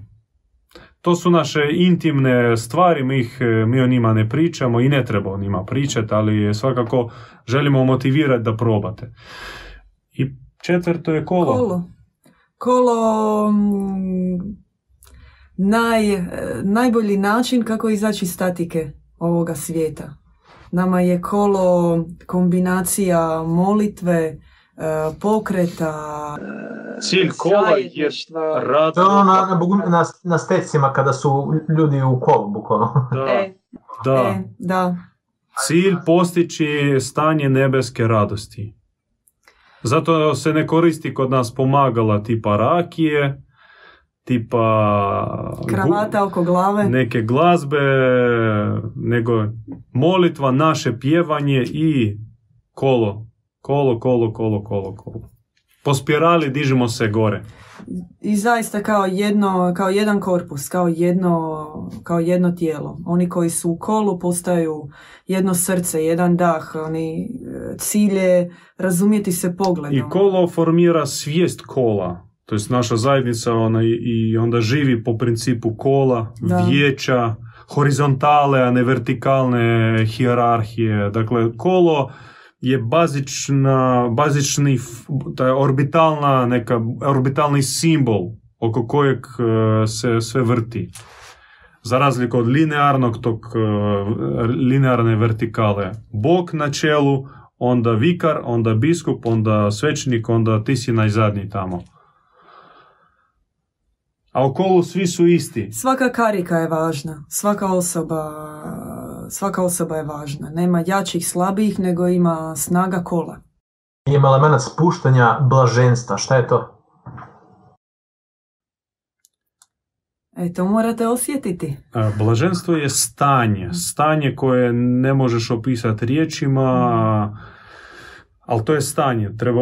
To su naše intimne stvari, mi, ih, mi o njima ne pričamo i ne treba o njima pričati, ali svakako želimo motivirati da probate. I četvrto je kolo. Kolo. Kolo mm, naj, e, najbolji način kako izaći iz statike ovoga svijeta. Nama je kolo kombinacija molitve, e, pokreta, Cilj zajedništva. rad. To je ono na, na, na stecima kada su ljudi u kolu, bukvalno. Da, E, da. e, da. Cilj postići stanje nebeske radosti. Zato se ne koristi kod nas pomagala tipa rakije, tipa Kravata oko glave. neke glazbe, nego molitva, naše pjevanje i kolo. Kolo, kolo, kolo, kolo, kolo. Po spirali dižemo se gore. I zaista kao jedno, kao jedan korpus, kao jedno, kao jedno tijelo. Oni koji su u kolu postaju jedno srce, jedan dah. Oni e, cilje razumjeti se pogledom. I kolo formira svijest kola. To jest naša zajednica ona i- onda živi po principu kola, Da. vijeća, horizontale, a ne vertikalne hijerarhije. Dakle, kolo je bazična, bazični, f- ta je orbitalna, neka, orbitalni simbol oko kojeg e, se sve vrti. Za razliku od linearnog tog, e, linearne vertikale. Bog na čelu, onda vikar, onda biskup, onda svećenik, onda ti si najzadnji tamo. A u kolu svi su isti. Svaka karika je važna. Svaka osoba, svaka osoba je važna. Nema jačih, slabijih, nego ima snaga kola. Ima element spuštanja blaženstva. Šta je to? E, to morate osjetiti. A, Blaženstvo je stanje. Stanje koje ne možeš opisati riječima, ali to je stanje. Treba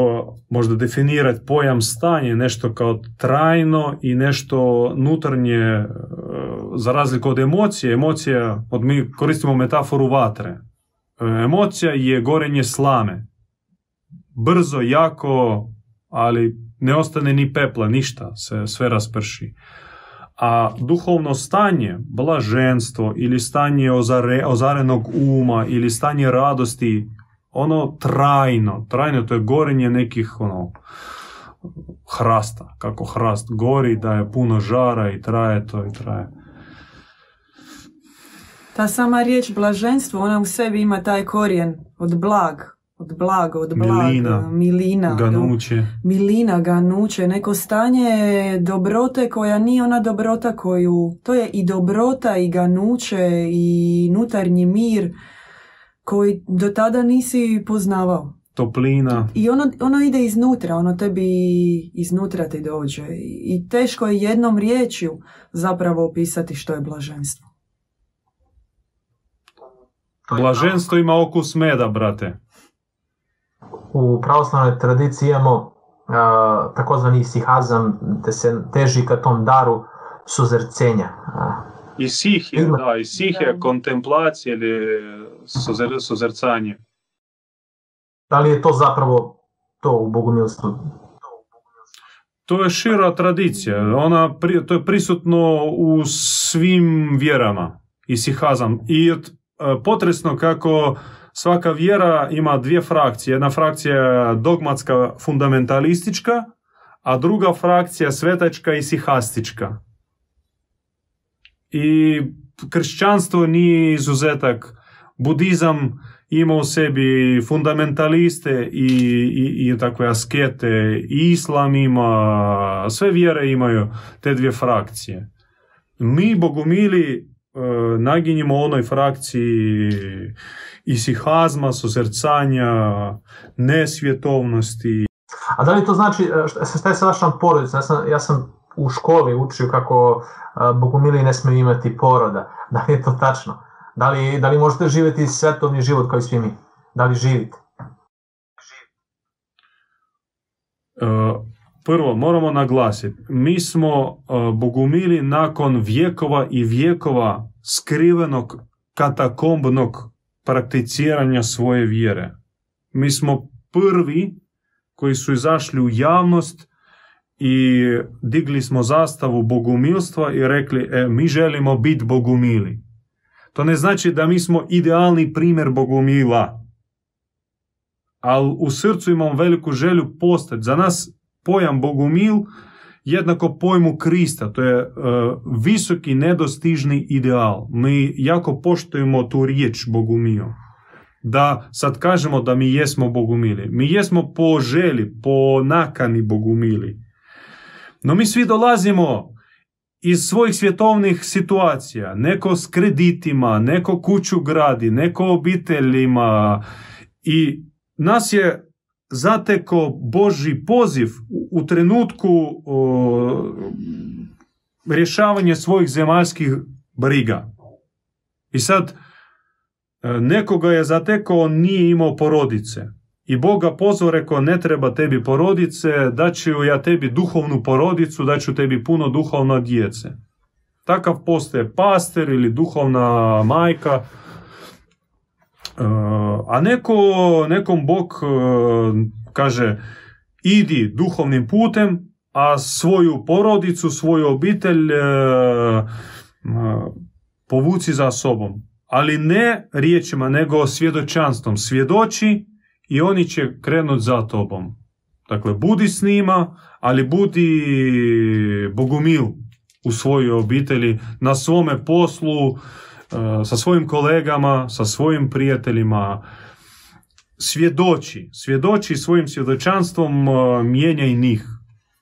možda definirati pojam stanje, nešto kao trajno i nešto nutarnje, e, za razliku od emocije. Emocija, od mi koristimo metaforu vatre. E, Emocija je gorenje slame. Brzo, jako, ali ne ostane ni pepla, ništa, se sve rasprši. A duhovno stanje, blaženstvo ili stanje ozare, ozarenog uma ili stanje radosti, ono trajno, trajno to je gorenje nekih ono, hrasta, kako hrast gori, da je puno žara i traje to i traje. Ta sama riječ blaženstvo, ona u sebi ima taj korijen od blag, od blago, od blaga, Milina. milina, Ganuće. milina, ganuće, neko stanje dobrote koja nije ona dobrota koju, to je i dobrota i ganuće i nutarnji mir koji do tada nisi poznavao. Toplina. I ono, ono ide iznutra, ono tebi iznutra ti dođe. I teško je jednom riječju zapravo opisati što je blaženstvo. Blaženstvo ima okus meda, brate. U pravoslavnoj tradiciji imamo a, takozvani sihazam, te se teži ka tom daru suzrcenja. I sih je kontemplacija ili suzer, suzercanje. Da li je to zapravo to u bogumilstvu? To je šira tradicija, ona pri, to je prisutno u svim vjerama i sihazam. I od, e, potresno kako svaka vjera ima dvije frakcije. Jedna frakcija je dogmatska, fundamentalistička, a druga frakcija svetačka i sihastička. I kršćanstvo nije izuzetak. Budizam ima u sebi fundamentaliste i, i, i takve askete, i islam ima, sve vjere imaju te dvije frakcije. Mi, bogumili, e, naginjemo onoj frakciji isihazma, susrcanja, nesvjetovnosti. A da li to znači, e, šta je sa vašom porodicom? Ja sam, ja sam u školi učio kako bogumili ne smiju imati poroda. Da li je to tačno? Da li, da li možete živjeti svetovni život kao i svi mi? Da li živite? E, Prvo, moramo naglasiti, mi smo e, bogumili nakon vjekova i vjekova skrivenog katakombnog prakticiranja svoje vjere. Mi smo prvi koji su izašli u javnost i digli smo zastavu bogumilstva i rekli, e, mi želimo biti bogumili. To ne znači da mi smo idealni primjer bogumila, ali u srcu imam veliku želju postati. Za nas pojam bogumil jednako pojmu Krista, to je e, visoki nedostižni ideal. Mi jako poštujemo tu riječ bogumil. Da sad kažemo da mi jesmo bogumili. Mi jesmo po želi, po nakani bogumili. No mi svi dolazimo iz svojih svjetovnih situacija. Neko s kreditima, neko kuću gradi, neko obiteljima i nas je zateko Boži poziv u, trenutku o, rješavanja svojih zemaljskih briga. I sad e, nekoga je zatekao, on nije imao porodice. I Boga pozvao, rekao, ne treba tebi porodice, daću ja tebi duhovnu porodicu, daću tebi puno duhovna djece. Takav postaje pastor ili duhovna majka, E, a neko, nekom Bog e, kaže idi duhovnim putem, a svoju porodicu, svoju obitelj e, e, povuci za sobom. Ali ne riječima, nego svjedočanstvom. Svjedoči i oni će krenut za tobom. Dakle, budi s njima, ali budi bogumil u svojoj obitelji, na svome poslu, e, sa svojim kolegama, sa svojim prijateljima. Svjedoči, svjedoči svojim svjedočanstvom, e, mijenjaj njih.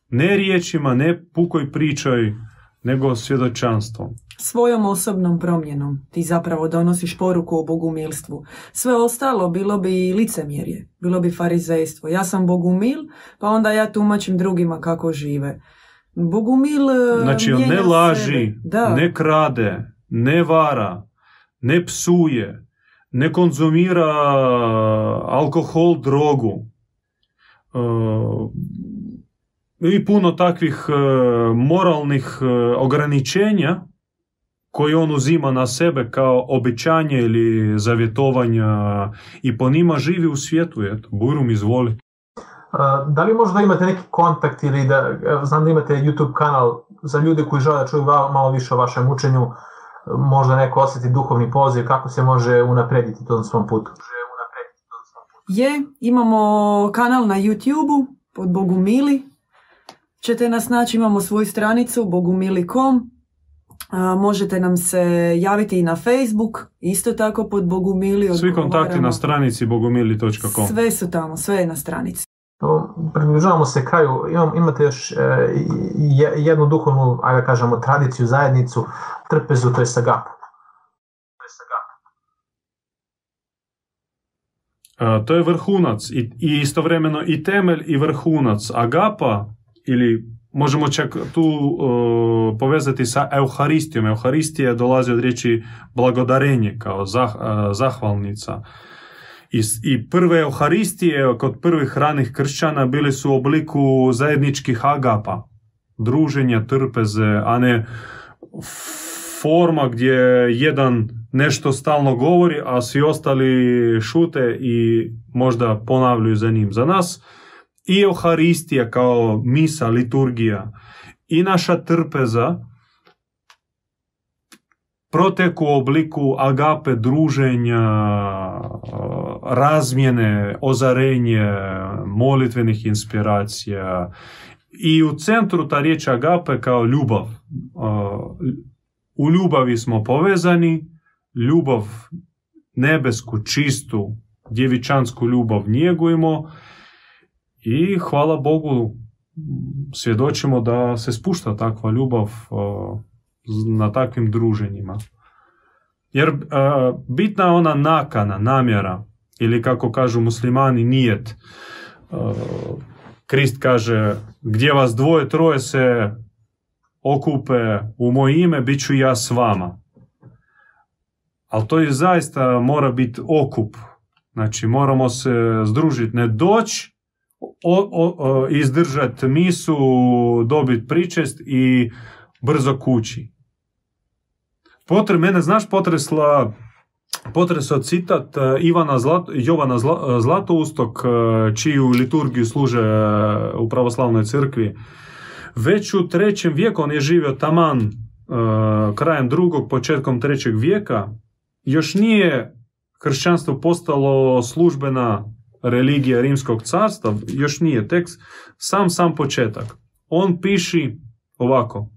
Ne riječima, ne pukoj pričaj, nego svjedočanstvom. Svojom osobnom promjenom ti zapravo donosiš poruku o bogumilstvu. Sve ostalo bilo bi licemjerje, bilo bi farizejstvo. Ja sam bogumil, pa onda ja tumačim drugima kako žive. Bogumil e, Znači, on ne laži. Da. ne krade, ne vara, ne psuje, ne konzumira alkohol, drogu. E, I puno takvih e, moralnih e, ograničenja koje on uzima na sebe kao obećanje ili zavjetovanja i po njima živi u svijetu. Eto, Burum, izvoli. Da li možda imate neki kontakt ili da, znam da imate YouTube kanal za ljude koji žele da čuju malo više o vašem učenju, možda neko osjeti duhovni poziv, kako se može unaprediti to na svom putu? Je, imamo kanal na YouTube-u pod Bogumili. Ćete nas naći, imamo svoju stranicu bogumili.com. možete nam se javiti i na Facebook, isto tako pod Bogumili. Svi kontakti na stranici bogumili.com. Sve su tamo, sve je na stranici. Približavamo se kraju, Imam, imate još e, jednu duhovnu, ajde kažemo, tradiciju, zajednicu, trpezu, to je sagapu. To je vrhunac i, i istovremeno i temelj i vrhunac. Agapa ili možemo čak tu povezati sa Euharistijom. Euharistija dolazi od riječi blagodarenje kao zahvalnica. I, I prve Euharistije kod prvih ranih kršćana bili su u obliku zajedničkih agapa, druženja, trpeze, a ne forma gdje jedan nešto stalno govori, a svi ostali šute i možda ponavljaju za njim. Za nas i Euharistija kao misa, liturgija i naša trpeza proteku u obliku agape, druženja, razmjene, ozarenje, molitvenih inspiracija. I u centru ta riječ agape kao ljubav. U ljubavi smo povezani, ljubav nebesku, čistu, djevičansku ljubav njegujemo i hvala Bogu svjedočimo da se spušta takva ljubav na takvim druženjima. Jer bitna je ona nakana, namjera, ili kako kažu muslimani, nijet. Krist kaže, gdje vas dvoje, troje se okupe u moje ime, bit ću ja s vama. Ali to je zaista mora biti okup. Znači moramo se združiti, ne doći, izdržati misu, dobiti pričest i brzo kući. Potre, mene, znaš, potresla potresao citat e, Ivana Zlat, Jovana Zla, e, Zlatoustok, e, čiju liturgiju služe u pravoslavnoj crkvi. Već u trećem vijeku, on je živio taman krajem drugog, početkom trećeg vijeka, još nije kršćanstvo postalo službena religija rimskog carstva, još nije tekst, sam sam početak. On piši ovako.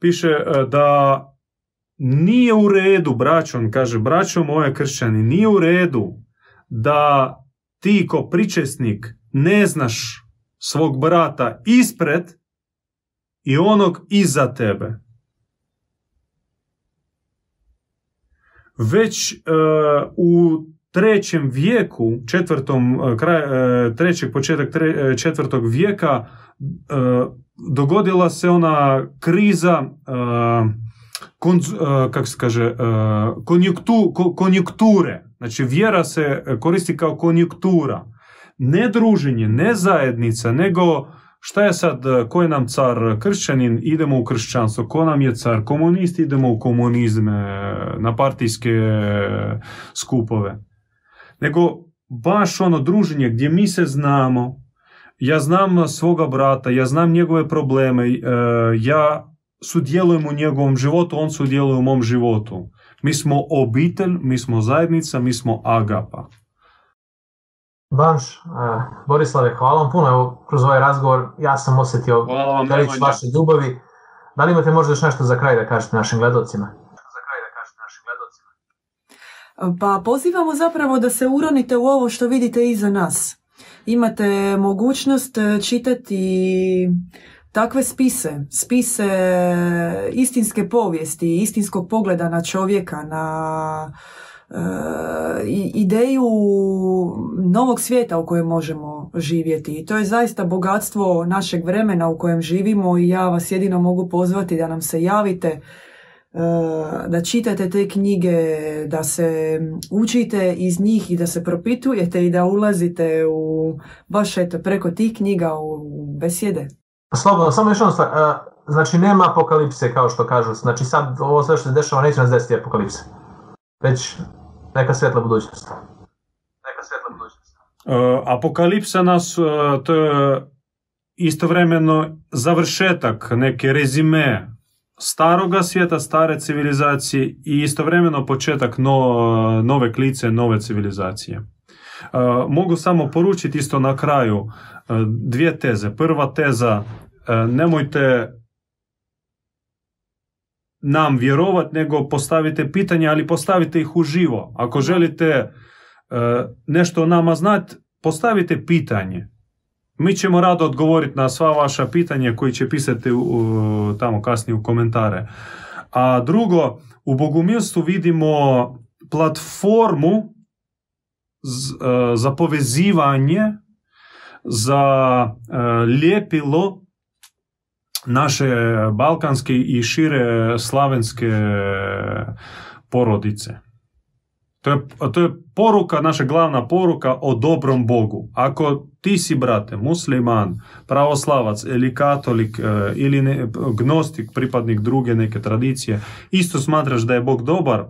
Piše e, da nije u redu, braćo, on kaže, braćo moje kršćani, nije u redu da ti ko pričesnik ne znaš svog brata ispred i onog iza tebe. Već e, u trećem vijeku, četvrtom, e, kraj, e, trećeg, početak četvrtog vijeka, dogodila se ona kriza kako se kaže, konjunkture. Znači, vjera se koristi kao konjunktura. Ne druženje, ne zajednica, nego Šta je sad, e, ko je nam car kršćanin, idemo u kršćanstvo, ko nam je car komunist, idemo u komunizme, na partijske e, skupove. Nego baš ono druženje gdje mi se znamo, ja znam svoga brata, ja znam njegove probleme, e, ja sudjelujem u njegovom životu, on sudjeluje u mom životu. Mi smo obitelj, mi smo zajednica, mi smo agapa. Banš, uh, Borislave, hvala vam puno. Evo, kroz ovaj razgovor ja sam osjetio velič vaše ljubavi. Da li imate možda još nešto za kraj da kažete našim gledocima? Za kraj da kažete našim gledocima. Pa pozivamo zapravo da se uronite u ovo što vidite iza nas. Imate mogućnost e, čitati takve spise, spise istinske povijesti, istinskog pogleda na čovjeka, na ideju novog svijeta u kojem možemo živjeti. To je zaista bogatstvo našeg vremena u kojem živimo i ja vas jedino mogu pozvati da nam se javite, e, da čitate te knjige, da se učite iz njih i da se propitujete i da ulazite u baš eto preko tih knjiga u besjede. Slobodno, samo još ono stvar. Znači nema apokalipse kao što kažu. Znači sad ovo sve što se dešava neće nas desiti apokalipse. Već neka svetla budućnost. Neka svetla budućnost. Uh, apokalipsa nas, uh, to je istovremeno završetak, neke rezime staroga svijeta, stare civilizacije i istovremeno početak no, nove klice, nove civilizacije. Uh, mogu samo poručiti isto na kraju uh, dvije teze. Prva teza, uh, nemojte nam vjerovat, nego postavite pitanja, ali postavite ih uživo. Ako želite e, nešto o nama znati, postavite pitanje. Mi ćemo rado odgovoriti na sva vaša pitanja koji će pisati u, tamo kasnije u komentare. A drugo, u bogumilstvu vidimo platformu z, e, za povezivanje, za e, ljepilo naše balkanske i šire slavenske porodice. To je, to je poruka, naša glavna poruka o dobrom Bogu. Ako ti si, brate, musliman, pravoslavac ili katolik e, ili ne, gnostik, pripadnik druge neke tradicije, isto smatraš da je Bog dobar?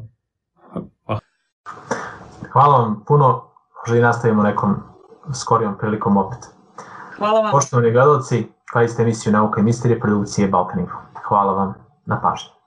Hvala vam puno, možda i nastavimo nekom skorijom prilikom opet. Hvala vam. Poštovani gledalci, Pratite emisiju Nauka i misterije produkcije Balkan Info. Hvala vam na pažnji.